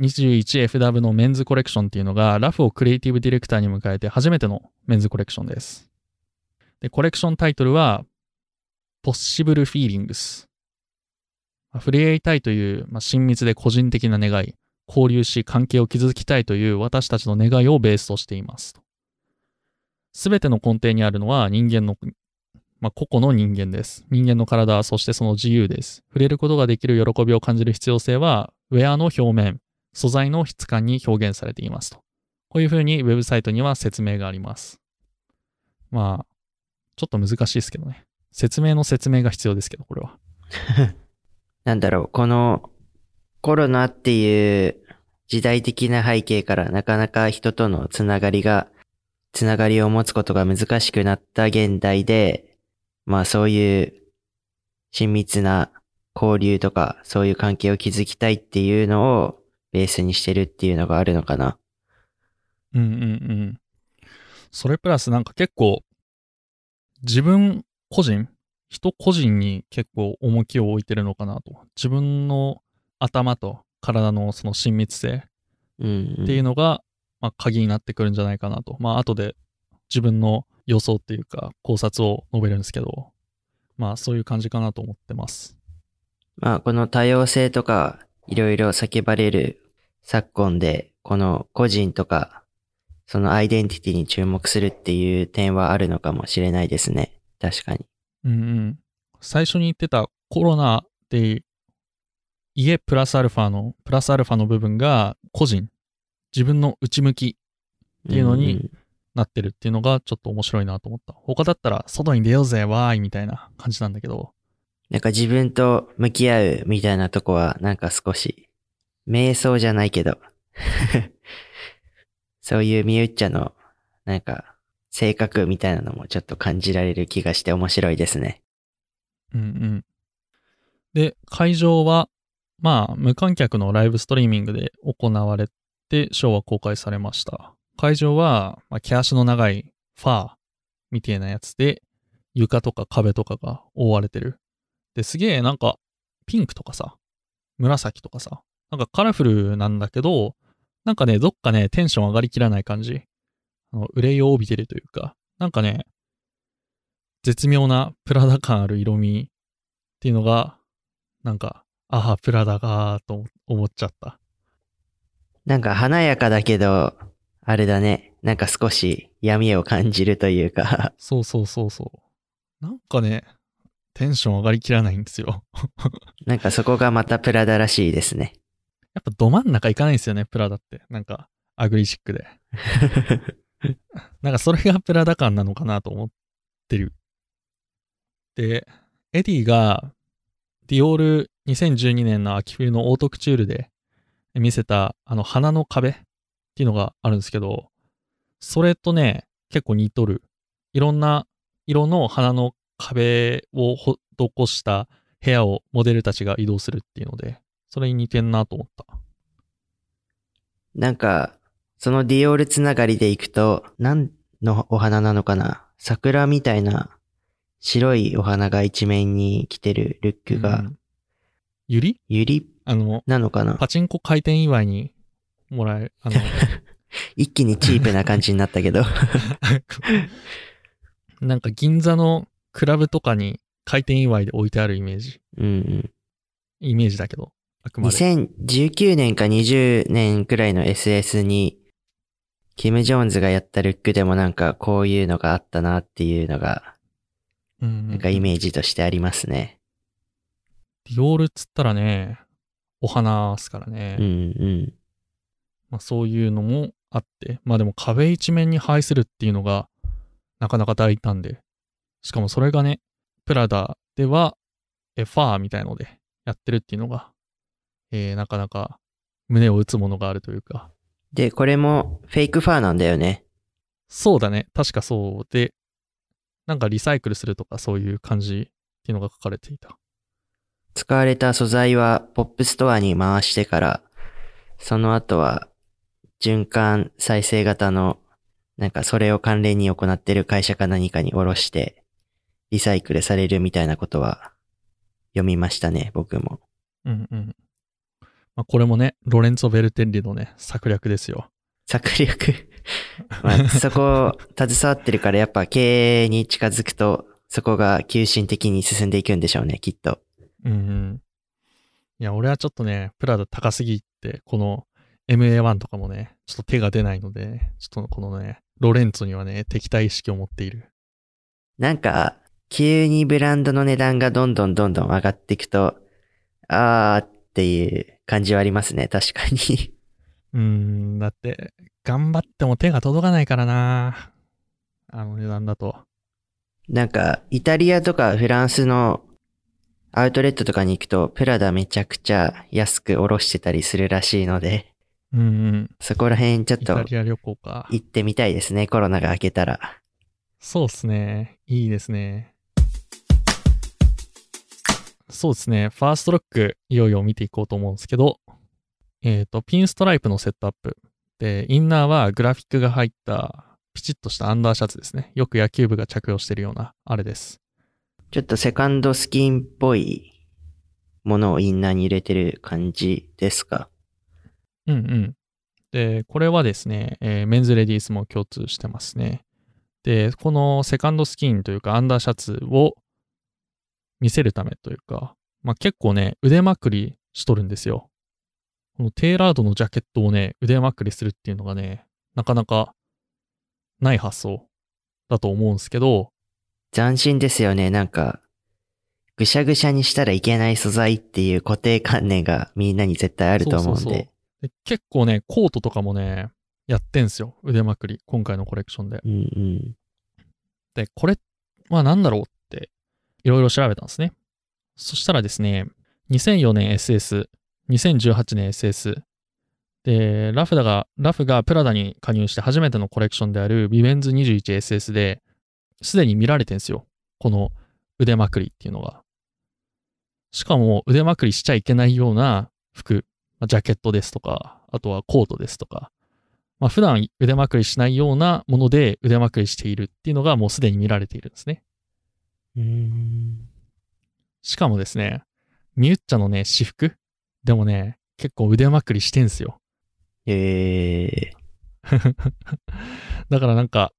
21FW のメンズコレクションっていうのがラフをクリエイティブディレクターに迎えて初めてのメンズコレクションです。で、コレクションタイトルは Possible Feelings。まあ触れ合いたいという、まあ、親密で個人的な願い、交流し関係を築きたいという私たちの願いをベースとしています。すべての根底にあるのは人間のまあ、個々の人間です。人間の体、そしてその自由です。触れることができる喜びを感じる必要性は、ウェアの表面、素材の質感に表現されていますと。こういうふうにウェブサイトには説明があります。まあ、ちょっと難しいですけどね。説明の説明が必要ですけど、これは。なんだろう、このコロナっていう時代的な背景からなかなか人とのつながりが、つながりを持つことが難しくなった現代で、まあそういう親密な交流とかそういう関係を築きたいっていうのをベースにしてるっていうのがあるのかな。うんうんうん。それプラスなんか結構、自分個人、人個人に結構重きを置いてるのかなと。自分の頭と体のその親密性うん、うん。っていうのが、まあ、鍵になってくるんじゃないかなと。まあ、後で自分の予想っていうか考察を述べるんですけど、まあ、そういう感じかなと思ってます。まあこの多様性とかいろいろ叫ばれる昨今で、この個人とか、そのアイデンティティに注目するっていう点はあるのかもしれないですね。確かに。うんうん。最初に言ってたコロナで、家プラスアルファの、プラスアルファの部分が個人、自分の内向きっていうのにんなってるっていうのがちょっと面白いなと思った。他だったら外に出ようぜ、わーいみたいな感じなんだけど、なんか自分と向き合うみたいなとこはなんか少し、瞑想じゃないけど、そういうミュッチャのなんか性格みたいなのもちょっと感じられる気がして面白いですね。うんうん。で、会場は、まあ、無観客のライブストリーミングで行われて、ショーは公開されました。会場は、まあ、毛足の長いファーみたいなやつで、床とか壁とかが覆われてる。で、すげえなんか、ピンクとかさ、紫とかさ、なんかカラフルなんだけど、なんかね、どっかね、テンション上がりきらない感じ。憂いを帯びてるというか、なんかね、絶妙なプラダ感ある色味っていうのが、なんか、ああ、プラダがーと思っちゃった。なんか華やかだけど、あれだね。なんか少し闇を感じるというか、そうそうそうそう。なんかね、テンション上がりきらないんですよ。なんかそこがまたプラダらしいですね。やっぱど真ん中行かないんですよね、プラダって。なんか、 ugly chic で。なんかそれがプラダ感なのかなと思ってる。で、エディが、ディオール2012年の秋冬のオートクチュールで見せた、あの、花の壁っていうのがあるんですけど、それとね、結構似とる。いろんな色の花の壁を施した部屋をモデルたちが移動するっていうので、それに似てんなと思った。なんか、そのディオールつながりでいくと、何のお花なのかな？桜みたいな白いお花が一面に来てるルックが、うんゆりユリ？あの、なのかな？パチンコ開店祝いにもらえる、あの、一気にチープな感じになったけど。なんか銀座のクラブとかに開店祝いで置いてあるイメージ。うんうん。イメージだけど、あくまで。2019年か20年くらいの SS に、キム・ジョーンズがやったルックでもなんかこういうのがあったなっていうのが、なんかイメージとしてありますね。ディオールっつったらね、お花っすからね。うんうん。まあ、そういうのもあって、まあでも壁一面に配するっていうのがなかなか大胆で、しかもそれがね、プラダではえファーみたいのでやってるっていうのが、えーなかなか胸を打つものがあるというか、で、これもフェイクファーなんだよね。そうだね、確かそうで、なんかリサイクルするとかそういう感じっていうのが書かれていた。使われた素材はポップストアに回してから、その後は循環再生型の、なんかそれを関連に行ってる会社か何かに下ろして、リサイクルされるみたいなことは読みましたね、僕も。うんうん。まあ、これもね、ロレンツォ・ベルテッリのね、策略ですよ。策略。まあ、そこ、携わってるからやっぱ経営に近づくと、そこが急進的に進んでいくんでしょうね、きっと。うんうん。いや、俺はちょっとね、プラダ高すぎて、この MA1 とかもね、ちょっと手が出ないので、ちょっとこのね、ロレンツォにはね、敵対意識を持っている。なんか、急にブランドの値段がどんどんどんどん上がっていくと、あーっていう感じはありますね、確かに。うーん、だって、頑張っても手が届かないからなあの値段だと。なんか、イタリアとかフランスのアウトレットとかに行くと、プラダめちゃくちゃ安くおろしてたりするらしいので、うんうん。そこら辺ちょっとイタリア旅行か。行ってみたいですね、コロナが明けたら。そうっすね。いいですね。そうですね。ファーストロック、いよいよ見ていこうと思うんですけど、えっ、と、ピンストライプのセットアップ。で、インナーはグラフィックが入った、ピチッとしたアンダーシャツですね。よく野球部が着用してるような、あれです。ちょっとセカンドスキンっぽいものをインナーに入れてる感じですか？うんうん。で、これはですね、えーメンズレディースも共通してますね。で、このセカンドスキンというかアンダーシャツを見せるためというか、まあ、結構ね、腕まくりしとるんですよ。このテーラードのジャケットをね、腕まくりするっていうのがね、なかなかない発想だと思うんですけど、斬新ですよね、なんか、ぐしゃぐしゃにしたらいけない素材っていう固定観念がみんなに絶対あると思うんで。そうそうそうで結構ね、コートとかもね、やってんすよ。腕まくり。今回のコレクションで。うんうん。で、これは何だろういろいろ調べたんですね。そしたらですね、2004年 SS、2018年 SS、で、ラフダが、ラフがプラダに加入して初めてのコレクションであるビベンズ 21SS で、すでに見られてんすよ。この腕まくりっていうのが。しかも腕まくりしちゃいけないような服、ジャケットですとか、あとはコートですとか、まあ、普段腕まくりしないようなもので腕まくりしているっていうのがもうすでに見られているんですね。うーん。しかもですね、ミュッチャのね、私服？でもね、結構腕まくりしてんすよ。えだからなんか、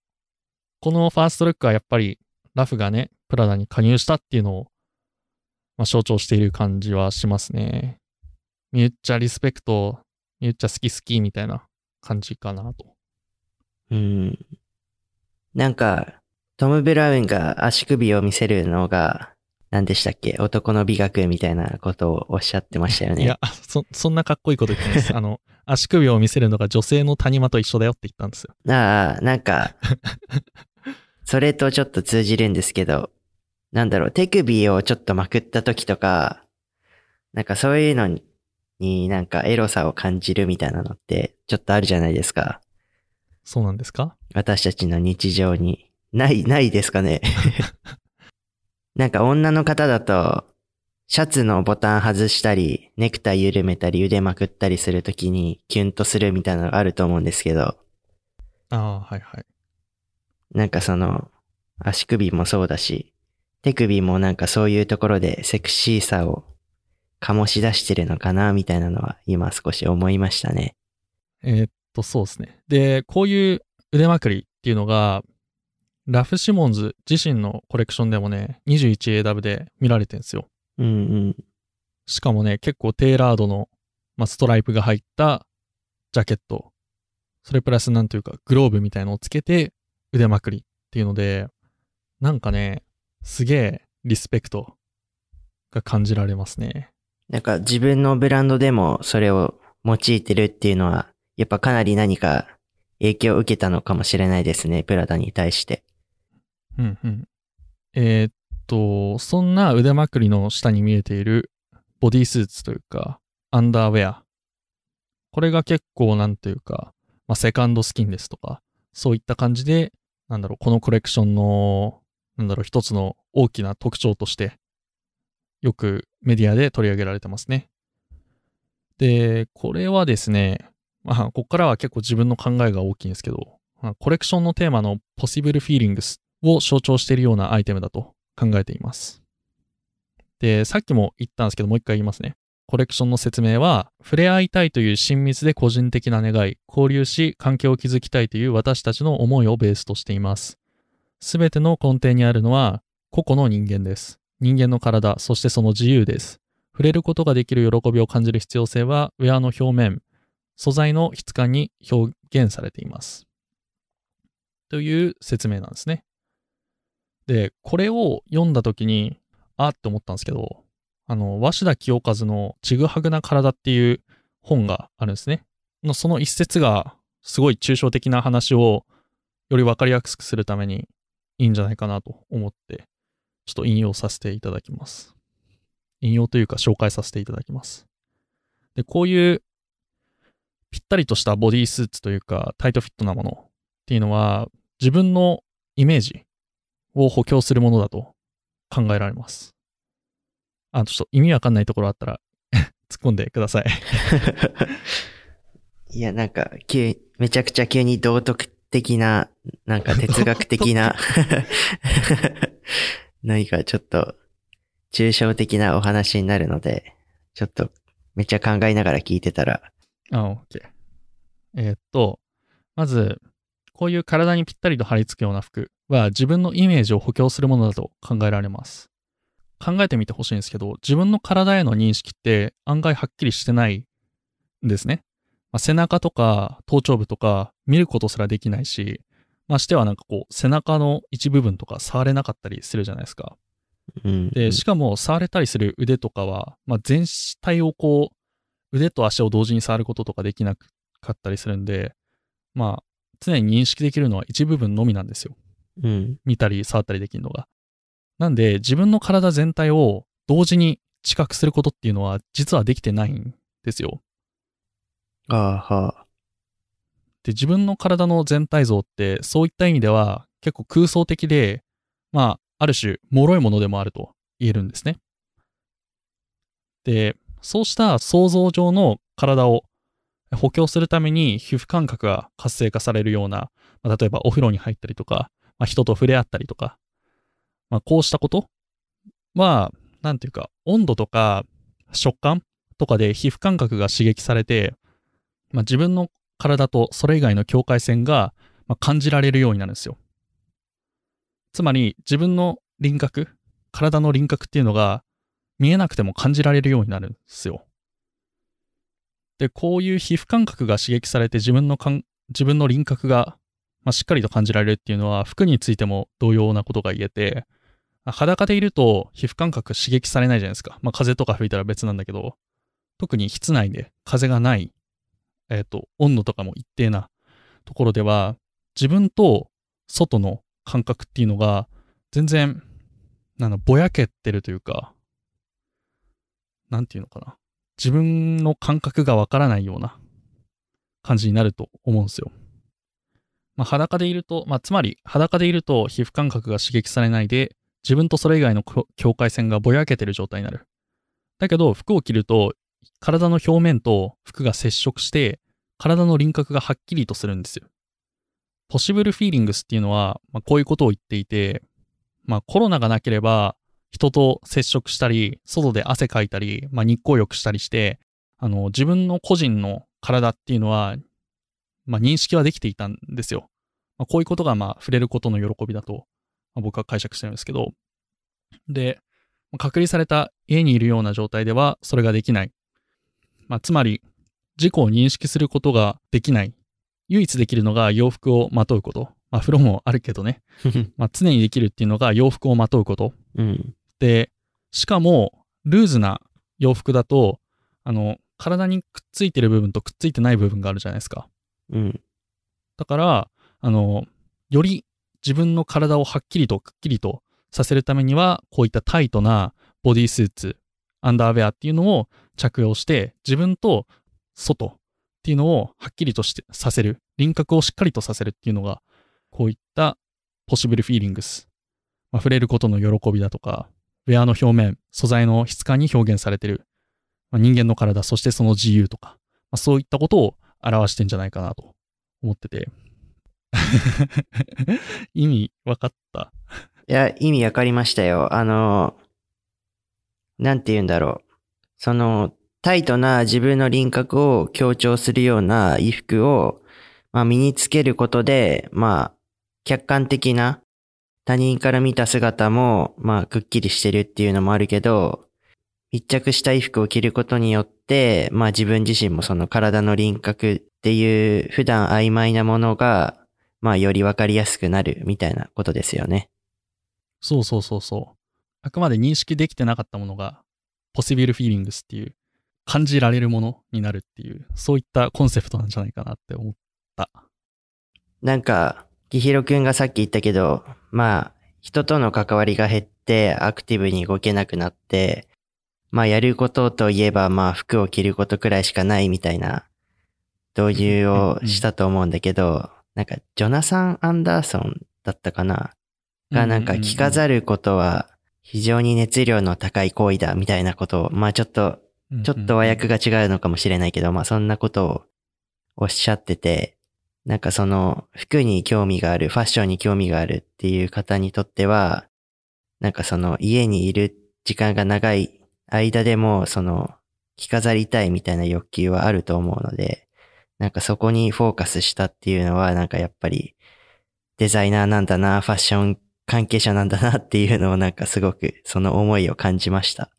このファーストルックはやっぱりラフがね、プラダに加入したっていうのを、まあ、象徴している感じはしますね。ミュッチャリスペクト、ミュッチャ好き好きみたいな感じかなと。ー、うん。なんか、トム・ブラウンが足首を見せるのが、何でしたっけ？男の美学みたいなことをおっしゃってましたよね。いや、そ、そんなかっこいいこと言ってないです。あの、足首を見せるのが女性の谷間と一緒だよって言ったんですよ。ああ、なんか、それとちょっと通じるんですけど、なんだろう、手首をちょっとまくった時とか、なんかそういうのに、になんかエロさを感じるみたいなのって、ちょっとあるじゃないですか。そうなんですか？私たちの日常に。ない、ないですかね。なんか女の方だと、シャツのボタン外したり、ネクタイ緩めたり、腕まくったりするときにキュンとするみたいなのがあると思うんですけど、ああ、はいはい。なんかその、足首もそうだし、手首もなんかそういうところでセクシーさを醸し出してるのかな、みたいなのは今少し思いましたね。えーっと、そうですね。で、こういう腕まくりっていうのが、ラフ・シモンズ自身のコレクションでもね、21AW で見られてるんですよ。うんうん。しかもね、結構テーラードの、まあ、ストライプが入ったジャケット。それプラスなんというか、グローブみたいのをつけて腕まくりっていうので、なんかね、すげえリスペクトが感じられますね。なんか自分のブランドでもそれを用いてるっていうのは、やっぱかなり何か影響を受けたのかもしれないですね、プラダに対して。うんうん。えーっと、そんな腕まくりの下に見えているボディスーツというか、アンダーウェア。これが結構なんというか、まあ、セカンドスキンですとか、そういった感じで、なんだろう、このコレクションの、なんだろう、一つの大きな特徴として、よくメディアで取り上げられてますね。で、これはですね、まあ、ここからは結構自分の考えが大きいんですけど、まあコレクションのテーマの Possible Feelings を象徴しているようなアイテムだと考えています。で、さっきも言ったんですけど、もう一回言いますね。コレクションの説明は、触れ合いたいという親密で個人的な願い、交流し、関係を築きたいという私たちの思いをベースとしています。すべての根底にあるのは、個々の人間です。人間の体、そしてその自由です。触れることができる喜びを感じる必要性は、ウェアの表面、素材の質感に表現されています。という説明なんですね。で、これを読んだときに、あって思ったんですけど、あの、鷲田清和のちぐはぐな体っていう本があるんですね。のその一節が、すごい抽象的な話をより分かりやすくするためにいいんじゃないかなと思って、ちょっと引用させていただきます。引用というか紹介させていただきます。で、こういうぴったりとしたボディースーツというかタイトフィットなものっていうのは自分のイメージを補強するものだと考えられます。あ、ちょっと意味わかんないところあったら 突っ込んでください。いや、なんか、急、めちゃくちゃ急に道徳的な、なんか哲学的な、何かちょっと、抽象的なお話になるので、ちょっと、めっちゃ考えながら聞いてたら、あ、OK。えーっと、まず、こういう体にぴったりと貼り付くような服は自分のイメージを補強するものだと考えられます。考えてみてほしいんですけど、自分の体への認識って案外はっきりしてないんですね。まあ、背中とか頭頂部とか見ることすらできないし、ましてはなんかこう背中の一部分とか触れなかったりするじゃないですか。うん。で、しかも触れたりする腕とかは、まあ、全体をこう、腕と足を同時に触ることとかできなかったりするんで、まあ、常に認識できるのは一部分のみなんですよ。うん。見たり触ったりできるのが。なんで、自分の体全体を同時に知覚することっていうのは実はできてないんですよ。ああ、はあ。で、自分の体の全体像ってそういった意味では結構空想的で、まあ、ある種、脆いものでもあると言えるんですね。で、そうした想像上の体を補強するために皮膚感覚が活性化されるような、まあ例えばお風呂に入ったりとか、まあ、人と触れ合ったりとか、まあ、こうしたこと？は、なんていうか、温度とか食感とかで皮膚感覚が刺激されて、まあ、自分の体とそれ以外の境界線がま感じられるようになるんですよ。つまり自分の輪郭、体の輪郭っていうのが見えなくても感じられるようになるんですよ。で、こういう皮膚感覚が刺激されて自分のかん自分の輪郭が、まあ、しっかりと感じられるっていうのは服についても同様なことが言えて、裸でいると皮膚感覚刺激されないじゃないですか。まあ、風とか吹いたら別なんだけど、特に室内で風がないえっ、と、温度とかも一定なところでは、自分と外の感覚っていうのが、全然、なんだ、ぼやけてるというか、なんていうのかな。自分の感覚がわからないような感じになると思うんですよ。まあ、裸でいると、まあ、つまり裸でいると皮膚感覚が刺激されないで、自分とそれ以外の境界線がぼやけてる状態になる。だけど、服を着ると、体の表面と服が接触して、体の輪郭がはっきりとするんですよ。ポシブルフィーリングスっていうのは、まあ、こういうことを言っていて、まあ、コロナがなければ、人と接触したり、外で汗かいたり、まあ、日光浴したりして、あの、自分の個人の体っていうのは、まあ、認識はできていたんですよ。まあ、こういうことがまあ触れることの喜びだと、まあ、僕は解釈してるんですけど、で、隔離された家にいるような状態ではそれができない。まあ、つまり、自己を認識することができない。唯一できるのが洋服をまとうこと。まあ、風呂もあるけどね。まあ、常にできるっていうのが洋服をまとうこと。うん、で、しかも、ルーズな洋服だと、あの、体にくっついてる部分とくっついてない部分があるじゃないですか。うん。だから、あの、より自分の体をはっきりとくっきりとさせるためには、こういったタイトなボディスーツ、アンダーウェアっていうのを着用して、自分と外っていうのをはっきりとしてさせる、輪郭をしっかりとさせるっていうのが、こういったポシブルフィーリングス、まあ、触れることの喜びだとか、ウェアの表面、素材の質感に表現されてる、まあ、人間の体、そしてその自由とか、まあ、そういったことを表してんじゃないかなと思ってて。意味分かった？いや、意味分かりましたよ。あの、なんて言うんだろう。その、タイトな自分の輪郭を強調するような衣服を、まあ、身につけることで、まあ、客観的な他人から見た姿も、まあ、くっきりしてるっていうのもあるけど、密着した衣服を着ることによって、まあ自分自身もその体の輪郭っていう普段曖昧なものが、まあよりわかりやすくなるみたいなことですよね。そうそうそうそう。あくまで認識できてなかったものが、ポシビルフィーリングスっていう、感じられるものになるっていう、そういったコンセプトなんじゃないかなって思った。なんか、きひろくんがさっき言ったけど、まあ、人との関わりが減ってアクティブに動けなくなって、まあやることといえばまあ服を着ることくらいしかないみたいな導入をしたと思うんだけど、なんかジョナサン・アンダーソンだったかな？がなんか着飾ることは非常に熱量の高い行為だみたいなことを、まあちょっと、ちょっと和訳が違うのかもしれないけど、まあそんなことをおっしゃってて、なんかその服に興味がある、ファッションに興味があるっていう方にとっては、なんかその家にいる時間が長い間でもその着飾りたいみたいな欲求はあると思うので、なんかそこにフォーカスしたっていうのはなんかやっぱりデザイナーなんだな、ファッション関係者なんだなっていうのをなんかすごくその思いを感じました。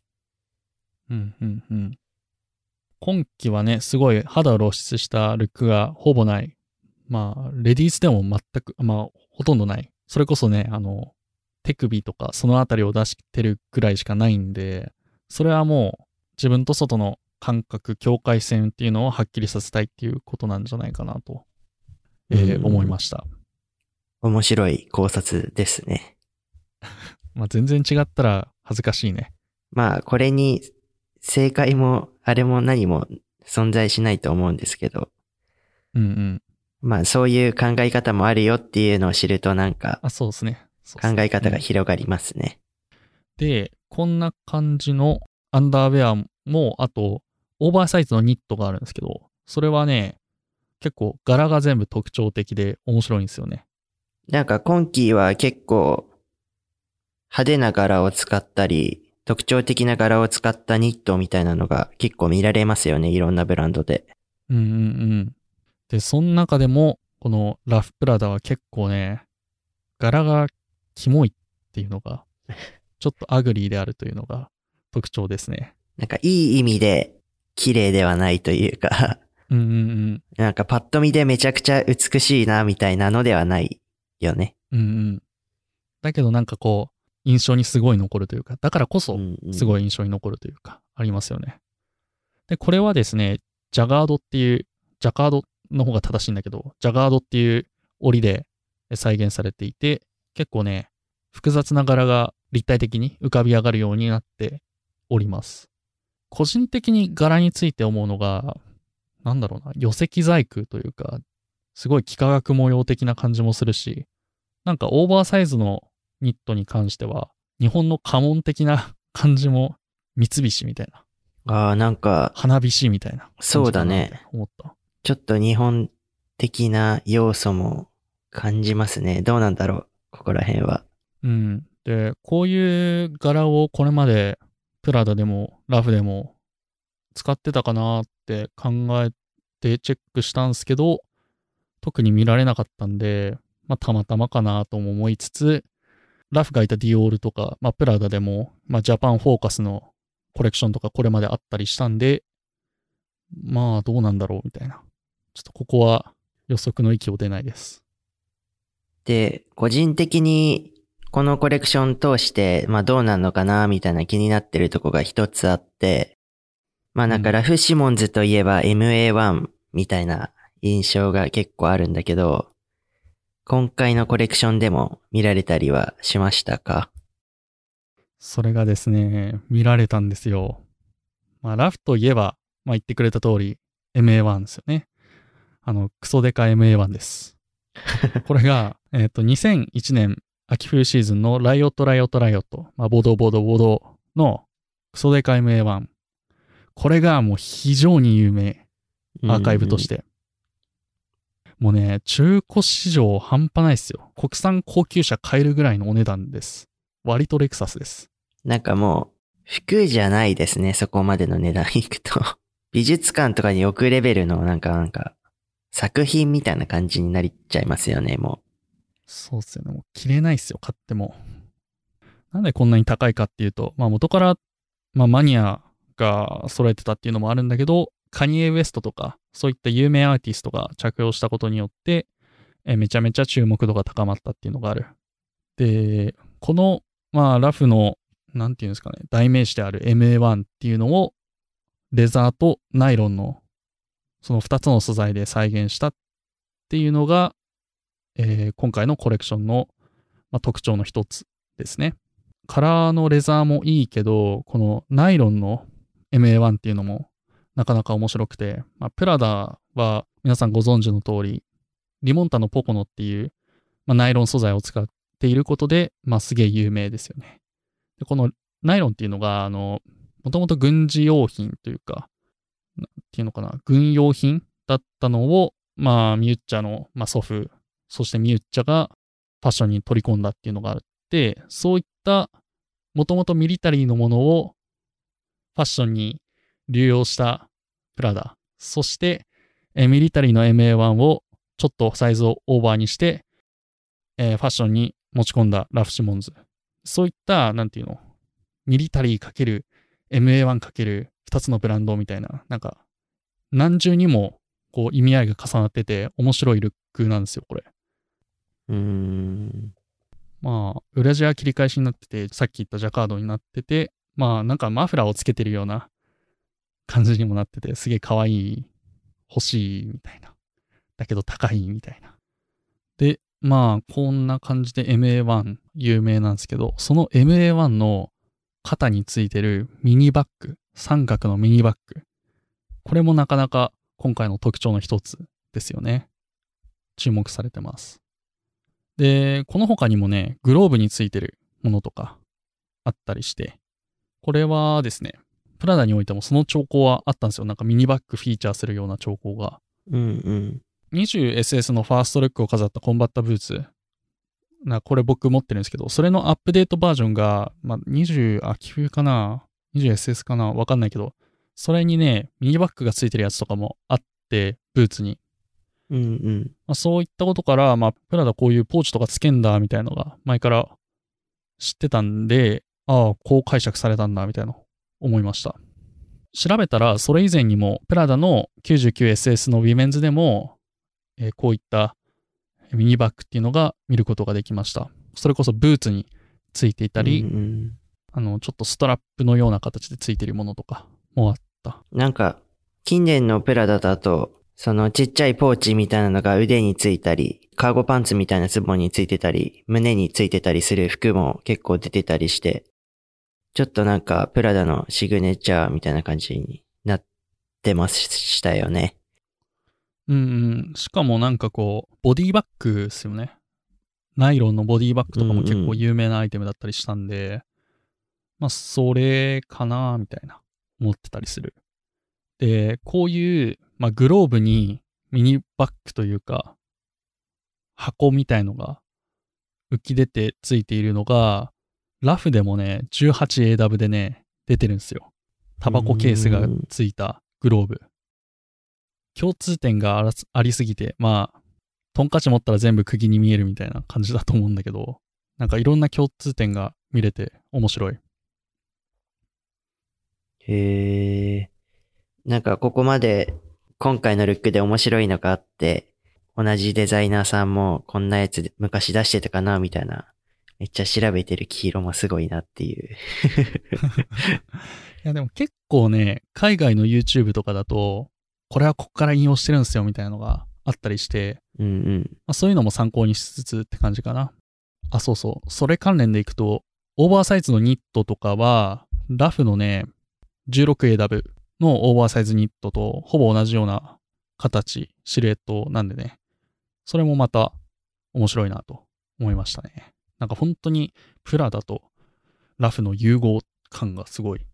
うんうんうん。今季はね、すごい肌を露出したルックがほぼない。まあ、レディースでも全く、まあ、ほとんどない。それこそね、あの、手首とかそのあたりを出してるくらいしかないんで、それはもう自分と外の感覚、境界線っていうのをはっきりさせたいっていうことなんじゃないかなと、えー、思いました。面白い考察ですね。まあ全然違ったら恥ずかしいね。まあこれに正解もあれも何も存在しないと思うんですけど。うんうん。まあそういう考え方もあるよっていうのを知るとなんか。あ、そうですね。考え方が広がりますね。で、こんな感じのアンダーウェアも、あと、オーバーサイズのニットがあるんですけど、それはね、結構柄が全部特徴的で面白いんですよね。なんか今季は結構派手な柄を使ったり、特徴的な柄を使ったニットみたいなのが結構見られますよね、いろんなブランドで。うんうんうん。で、その中でも、このラフプラダは結構ね、柄がキモいっていうのが、ちょっと ugly であるというのが特徴ですね。なんかいい意味で綺麗ではないというかうんうんうん。なんかパッと見でめちゃくちゃ美しいなみたいなのではないよね。うんうん。だけどなんかこう、印象にすごい残るというか、だからこそ、すごい印象に残るというか、ありますよね。で、これはですね、ジャガードっていう、ジャカードの方が正しいんだけど、ジャガードっていう織りで再現されていて、結構ね、複雑な柄が立体的に浮かび上がるようになっております。個人的に柄について思うのが、なんだろうな、寄石細工というか、すごい幾何学模様的な感じもするし、なんかオーバーサイズのニットに関しては、日本の家紋的な 感じも三菱みたいな。ああ、なんか。花火師みたいな。そうだね。思った。ちょっと日本的な要素も感じますね。どうなんだろう。ここら辺は。うん。で、こういう柄をこれまでプラダでもラフでも使ってたかなって考えてチェックしたんですけど、特に見られなかったんで、まあ、たまたまかなとも思いつつ、ラフがいたディオールとか、まあ、プラダでも、まあ、ジャパンフォーカスのコレクションとかこれまであったりしたんで、まあ、どうなんだろうみたいな。ちょっとここは予測の域を出ないです。で、個人的にこのコレクション通して、まあどうなんのかな、みたいな気になってるとこが一つあって、まあなんかうんラフ・シモンズといえば MA1 みたいな印象が結構あるんだけど、今回のコレクションでも見られたりはしましたか？それがですね、見られたんですよ。まあ、ラフといえば、まあ、言ってくれた通り、MA1 ですよね。あの、クソデカ MA1 です。これが、えっ、と、2001年秋冬シーズンのライオットライオットライオット、まあ、ボードボードボードのクソデカ MA1。これがもう非常に有名。アーカイブとして。もうね、中古市場半端ないですよ。国産高級車買えるぐらいのお値段です。割とレクサスです。なんかもう、服じゃないですね、そこまでの値段いくと。美術館とかに置くレベルのなんかなんか、作品みたいな感じになりちゃいますよね、もそうっすよね。もう着れないっすよ、買っても。なんでこんなに高いかっていうと、まあ元から、まあマニアが揃えてたっていうのもあるんだけど、カニエ・ウエストとか、そういった有名アーティストが着用したことによって、えめちゃめちゃ注目度が高まったっていうのがある。で、この、まあラフの、なんていうんですかね、代名詞である MA1 っていうのを、レザーとナイロンの、その2つの素材で再現したっていうのが、えー今回のコレクションの、まあ、特徴の一つですね。カラーのレザーもいいけど、このナイロンの MA1 っていうのもなかなか面白くて、まあ、プラダは皆さんご存知の通り、リモンタのポコノっていう、まあ、ナイロン素材を使っていることで、まあ、すげえ有名ですよね。でこのナイロンっていうのが、あの、もともと軍事用品というか、なんていうのかな、軍用品だったのを、まあ、ミュッチャの、まあ、祖父、そしてミュッチャがファッションに取り込んだっていうのがあって、そういった、もともとミリタリーのものをファッションに流用したプラダ。そして、えミリタリーの MA1 をちょっとサイズをオーバーにして、えーファッションに持ち込んだラフ・シモンズ。そういった、なんていうの、ミリタリーかける MA1 かける2つのブランドみたいな、なんか、何重にもこう意味合いが重なってて面白いルックなんですよ、これ。まあ、裏地は切り返しになってて、さっき言ったジャカードになってて、まあ、なんかマフラーをつけてるような感じにもなってて、すげえ可愛い、欲しいみたいな。だけど高いみたいな。で、まあ、こんな感じで MA1 有名なんですけど、その MA1 の肩についてるミニバッグ、三角のミニバッグ。これもなかなか今回の特徴の一つですよね。注目されてます。で、この他にもね、グローブについてるものとかあったりして、これはですね、プラダにおいてもその兆候はあったんですよ。なんかミニバッグフィーチャーするような兆候が。うんうん。20SS のファーストルックを飾ったコンバッタブーツ。な、これ僕持ってるんですけど、それのアップデートバージョンが、まあ、20、秋冬かな ?20SS かな？わかんないけど、それにね、ミニバッグがついてるやつとかもあって、ブーツに。うんうん。まあ、そういったことから、まあ、プラダこういうポーチとかつけんだ、みたいなのが前から知ってたんで、ああ、こう解釈されたんだ、みたいな思いました。調べたら、それ以前にも、プラダの 99SS のウィメンズでも、えーこういったミニバッグっていうのが見ることができました。それこそブーツについていたり、うんうんあの、ちょっとストラップのような形でついてるものとかもあった。なんか、近年のプラダだと、そのちっちゃいポーチみたいなのが腕についたり、カーゴパンツみたいなズボンについてたり、胸についてたりする服も結構出てたりして、ちょっとなんかプラダのシグネチャーみたいな感じになってましたよね。うんうん。しかもなんかこう、ボディバッグですよね。ナイロンのボディバッグとかも結構有名なアイテムだったりしたんで、まあ、それかなみたいな、思ってたりする。で、こういう、まあ、グローブにミニバッグというか、箱みたいのが浮き出てついているのが、ラフでもね、18AW でね、出てるんですよ。タバコケースがついたグローブ。共通点があらすありすぎて、まあ、トンカチ持ったら全部釘に見えるみたいな感じだと思うんだけど、なんかいろんな共通点が見れて面白い。へえ。なんかここまで今回のルックで面白いのがあって、同じデザイナーさんもこんなやつ昔出してたかなみたいな、めっちゃ調べてる黄色もすごいなっていう。いやでも結構ね、海外の YouTube とかだと、これはここから引用してるんですよみたいなのがあったりして、うんうん。まあ、そういうのも参考にしつつって感じかな。あ、そうそう。それ関連でいくと、オーバーサイズのニットとかは、ラフのね、16AW のオーバーサイズニットとほぼ同じような形、シルエットなんでね、それもまた面白いなと思いましたね。なんか本当にプラダとラフの融合感がすごい。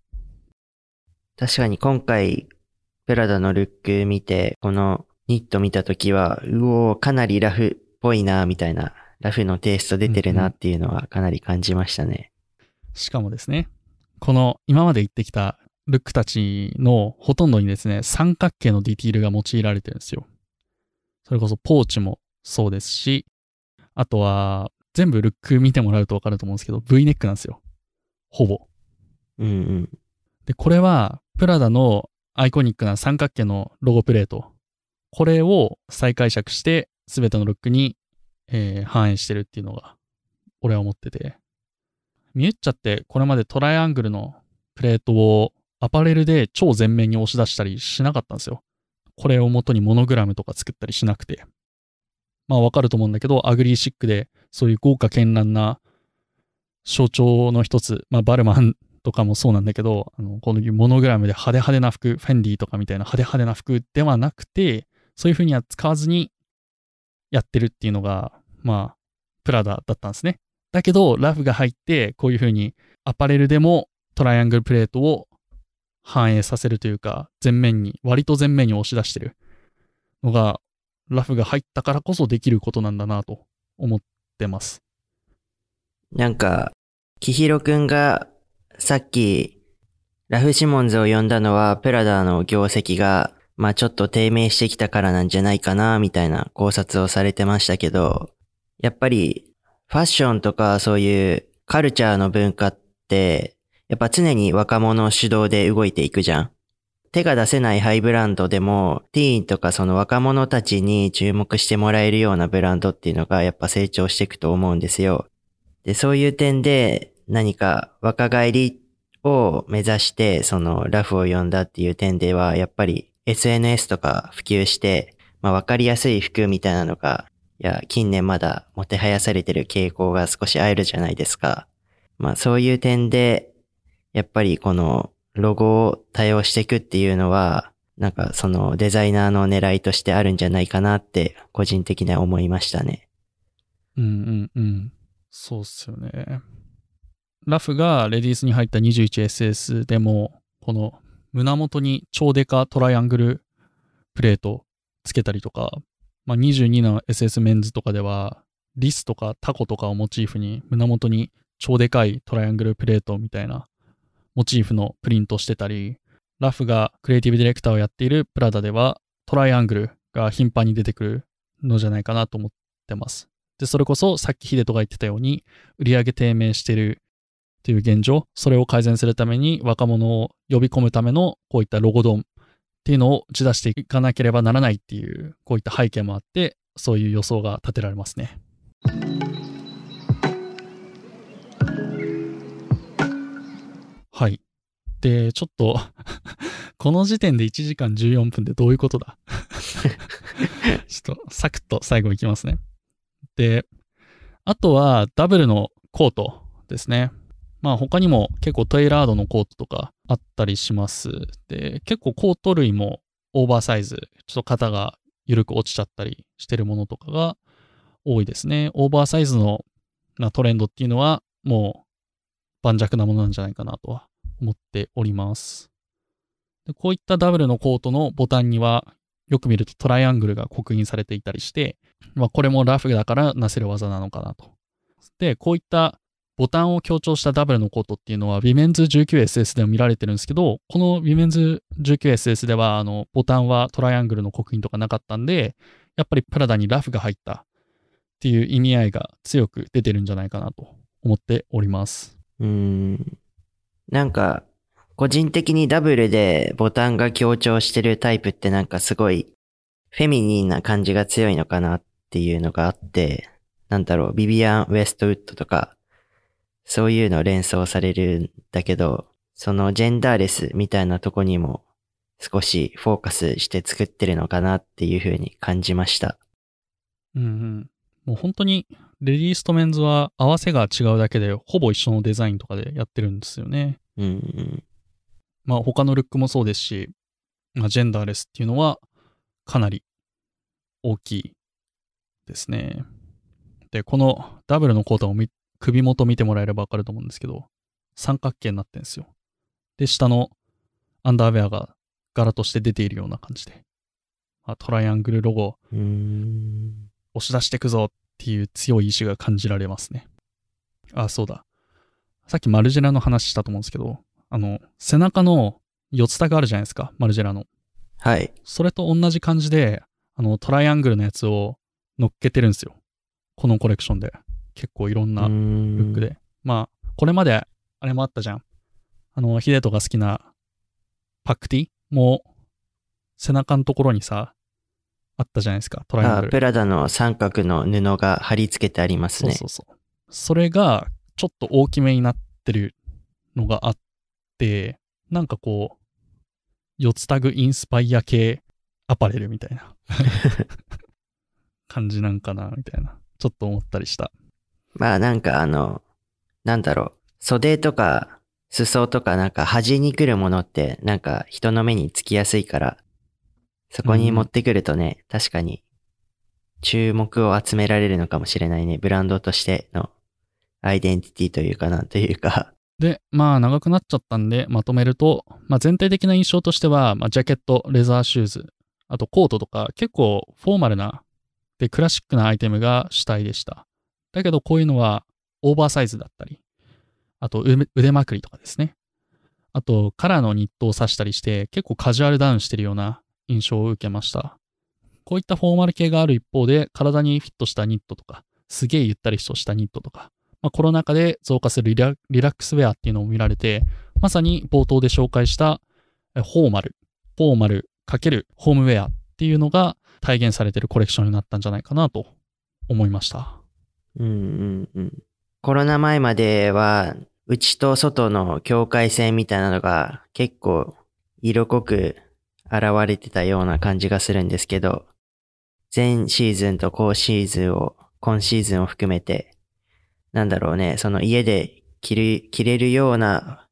確かに今回、プラダのルック見て、このニット見たときは、うおー、かなりラフっぽいな、みたいな、ラフのテイスト出てるなっていうのはかなり感じましたね。うんうん、しかもですね、この今まで言ってきたルックたちのほとんどにですね、三角形のディティールが用いられてるんですよ。それこそポーチもそうですし、あとは全部ルック見てもらうとわかると思うんですけど、V ネックなんですよ。ほぼ。うんうん。で、これはプラダのアイコニックな三角形のロゴプレート。これを再解釈して全てのルックに、えー、反映してるっていうのが俺は思ってて。ミュッチャってこれまでトライアングルのプレートをアパレルで超前面に押し出したりしなかったんですよ。これを元にモノグラムとか作ったりしなくて。まあわかると思うんだけど、アグリーシックでそういう豪華絢爛な象徴の一つ、まあバルマンとかもそうなんだけど、あのこのモノグラムで派手派手な服、フェンディとかみたいな派手派手な服ではなくて、そういう風には使わずにやってるっていうのが、まあ、プラダだったんですね。だけど、ラフが入って、こういう風にアパレルでもトライアングルプレートを反映させるというか、前面に、割と前面に押し出してるのが、ラフが入ったからこそできることなんだなと思ってます。なんか、キヒロくんがさっき、ラフシモンズを呼んだのは、プラダの業績が、まあちょっと低迷してきたからなんじゃないかな、みたいな考察をされてましたけど、やっぱり、ファッションとかそういうカルチャーの文化って、やっぱ常に若者主導で動いていくじゃん。手が出せないハイブランドでも、ティーンとかその若者たちに注目してもらえるようなブランドっていうのがやっぱ成長していくと思うんですよ。で、そういう点で何か若返りを目指してそのラフを呼んだっていう点では、やっぱり SNS とか普及して、まあわかりやすい服みたいなのが、いや、近年まだもてはやされてる傾向が少しあるじゃないですか。まあそういう点で、やっぱりこのロゴを多用していくっていうのは、なんかそのデザイナーの狙いとしてあるんじゃないかなって個人的には思いましたね。うんうんうん。そうっすよね。ラフがレディースに入った 21SS でも、この胸元に超デカトライアングルプレートつけたりとか、まあ、22の SS メンズとかでは、リスとかタコとかをモチーフに胸元に超でかいトライアングルプレートみたいなモチーフのプリントしてたり、ラフがクリエイティブディレクターをやっているプラダではトライアングルが頻繁に出てくるのじゃないかなと思ってます。で、それこそさっきヒデトが言ってたように、売上低迷してるという現状、それを改善するために若者を呼び込むためのこういったロゴドンっていうのを打ち出していかなければならないっていう、こういった背景もあって、そういう予想が立てられますね。はい。で、ちょっと この時点で1時間14分でどういうことだ？ちょっとサクッと最後いきますね。で、あとはダブルのコートですね。まあ他にも結構テイラードのコートとかあったりします。で、結構コート類もオーバーサイズ、ちょっと肩が緩く落ちちゃったりしてるものとかが多いですね。オーバーサイズのなトレンドっていうのはもう盤石なものなんじゃないかなとは思っております。でこういったダブルのコートのボタンには、よく見るとトライアングルが刻印されていたりして、まあ、これもラフだからなせる技なのかなと。で、こういったボタンを強調したダブルのコートっていうのは、ウィメンズ 19SS でも見られてるんですけど、このウィメンズ 19SS では、あの、ボタンはトライアングルの刻印とかなかったんで、やっぱりプラダにラフが入ったっていう意味合いが強く出てるんじゃないかなと思っております。うん。なんか、個人的にダブルでボタンが強調してるタイプってなんかすごいフェミニンな感じが強いのかなっていうのがあって、なんだろう、ビビアン・ウェストウッドとか、そういうの連想されるんだけど、そのジェンダーレスみたいなとこにも少しフォーカスして作ってるのかなっていう風に感じました。うんうん。もう本当に、レディースとメンズは合わせが違うだけで、ほぼ一緒のデザインとかでやってるんですよね。うんうん。まあ他のルックもそうですし、まあ、ジェンダーレスっていうのはかなり大きいですね。で、このダブルのコートをみ首元見てもらえればわかると思うんですけど、三角形になってるんですよ。で、下のアンダーウェアが柄として出ているような感じで、まあ、トライアングルロゴ。押し出していくぞっていう強い意志が感じられますね。あ、そうだ。さっきマルジェラの話したと思うんですけど、あの、背中の四つタグあるじゃないですか、マルジェラの。はい。それと同じ感じで、あの、トライアングルのやつを乗っけてるんですよ。このコレクションで。結構いろんなルックで。まあ、これまであれもあったじゃん。あの、ヒデトが好きなパックティも背中のところにさ、あったじゃないですか、トライアンあグル。プラダの三角の布が貼り付けてありますね。そうそうそう。それがちょっと大きめになってるのがあって、なんかこう、四つタグインスパイア系アパレルみたいな 感じなんかな、みたいな。ちょっと思ったりした。まあなんかあの、なんだろう、袖とか裾とかなんか端に来るものってなんか人の目につきやすいから、そこに持ってくるとね、確かに注目を集められるのかもしれないね。ブランドとしてのアイデンティティというかなんというか。で、まあ長くなっちゃったんでまとめると、まあ全体的な印象としては、まあジャケット、レザーシューズ、あとコートとか結構フォーマルな、で、クラシックなアイテムが主体でした。だけどこういうのはオーバーサイズだったり、あと腕腕まくりとかですね。あとカラーのニットを刺したりして結構カジュアルダウンしてるような印象を受けました。こういったフォーマル系がある一方で体にフィットしたニットとか、すげえゆったりとしたニットとか、まあ、コロナ禍で増加するリラックスウェアっていうのを見られて、まさに冒頭で紹介したフォーマル、フォーマル×ホームウェアっていうのが体現されてるコレクションになったんじゃないかなと思いました。うんうんうん。コロナ前までは、内と外の境界線みたいなのが結構色濃く現れてたような感じがするんですけど、前シーズンと後シーズンを、今シーズンを含めて、なんだろうね、その家で着る、着れるような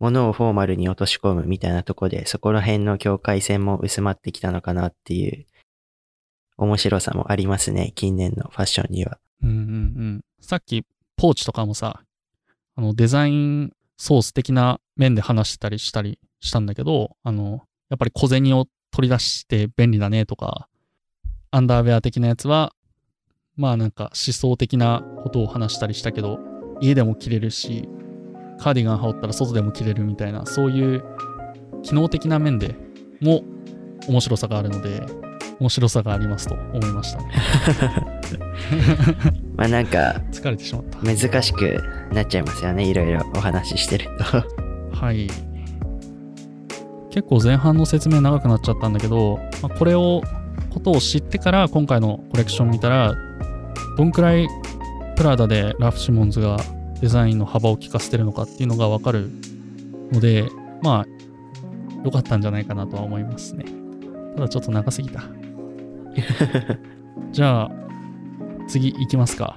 ものをフォーマルに落とし込むみたいなとこで、そこら辺の境界線も薄まってきたのかなっていう面白さもありますね、近年のファッションには。うんうんうん。さっきポーチとかもさ、あのデザインソース的な面で話してたりしたりしたんだけど、あの、やっぱり小銭を取り出して便利だねとか、アンダーウェア的なやつは、まあなんか思想的なことを話したりしたけど、家でも着れるし、カーディガン羽織ったら外でも着れるみたいな、そういう機能的な面でも面白さがあるので、面白さがありますと思いましたね。まあなんか、疲れてしまった。難しくなっちゃいますよね。いろいろお話ししてると。はい。結構前半の説明長くなっちゃったんだけど、まあ、これを、ことを知ってから今回のコレクション見たら、どんくらいプラダでラフ・シモンズがデザインの幅を利かせてるのかっていうのがわかるので、まあ、良かったんじゃないかなとは思いますね。ただちょっと長すぎた。じゃあ、次行きますか。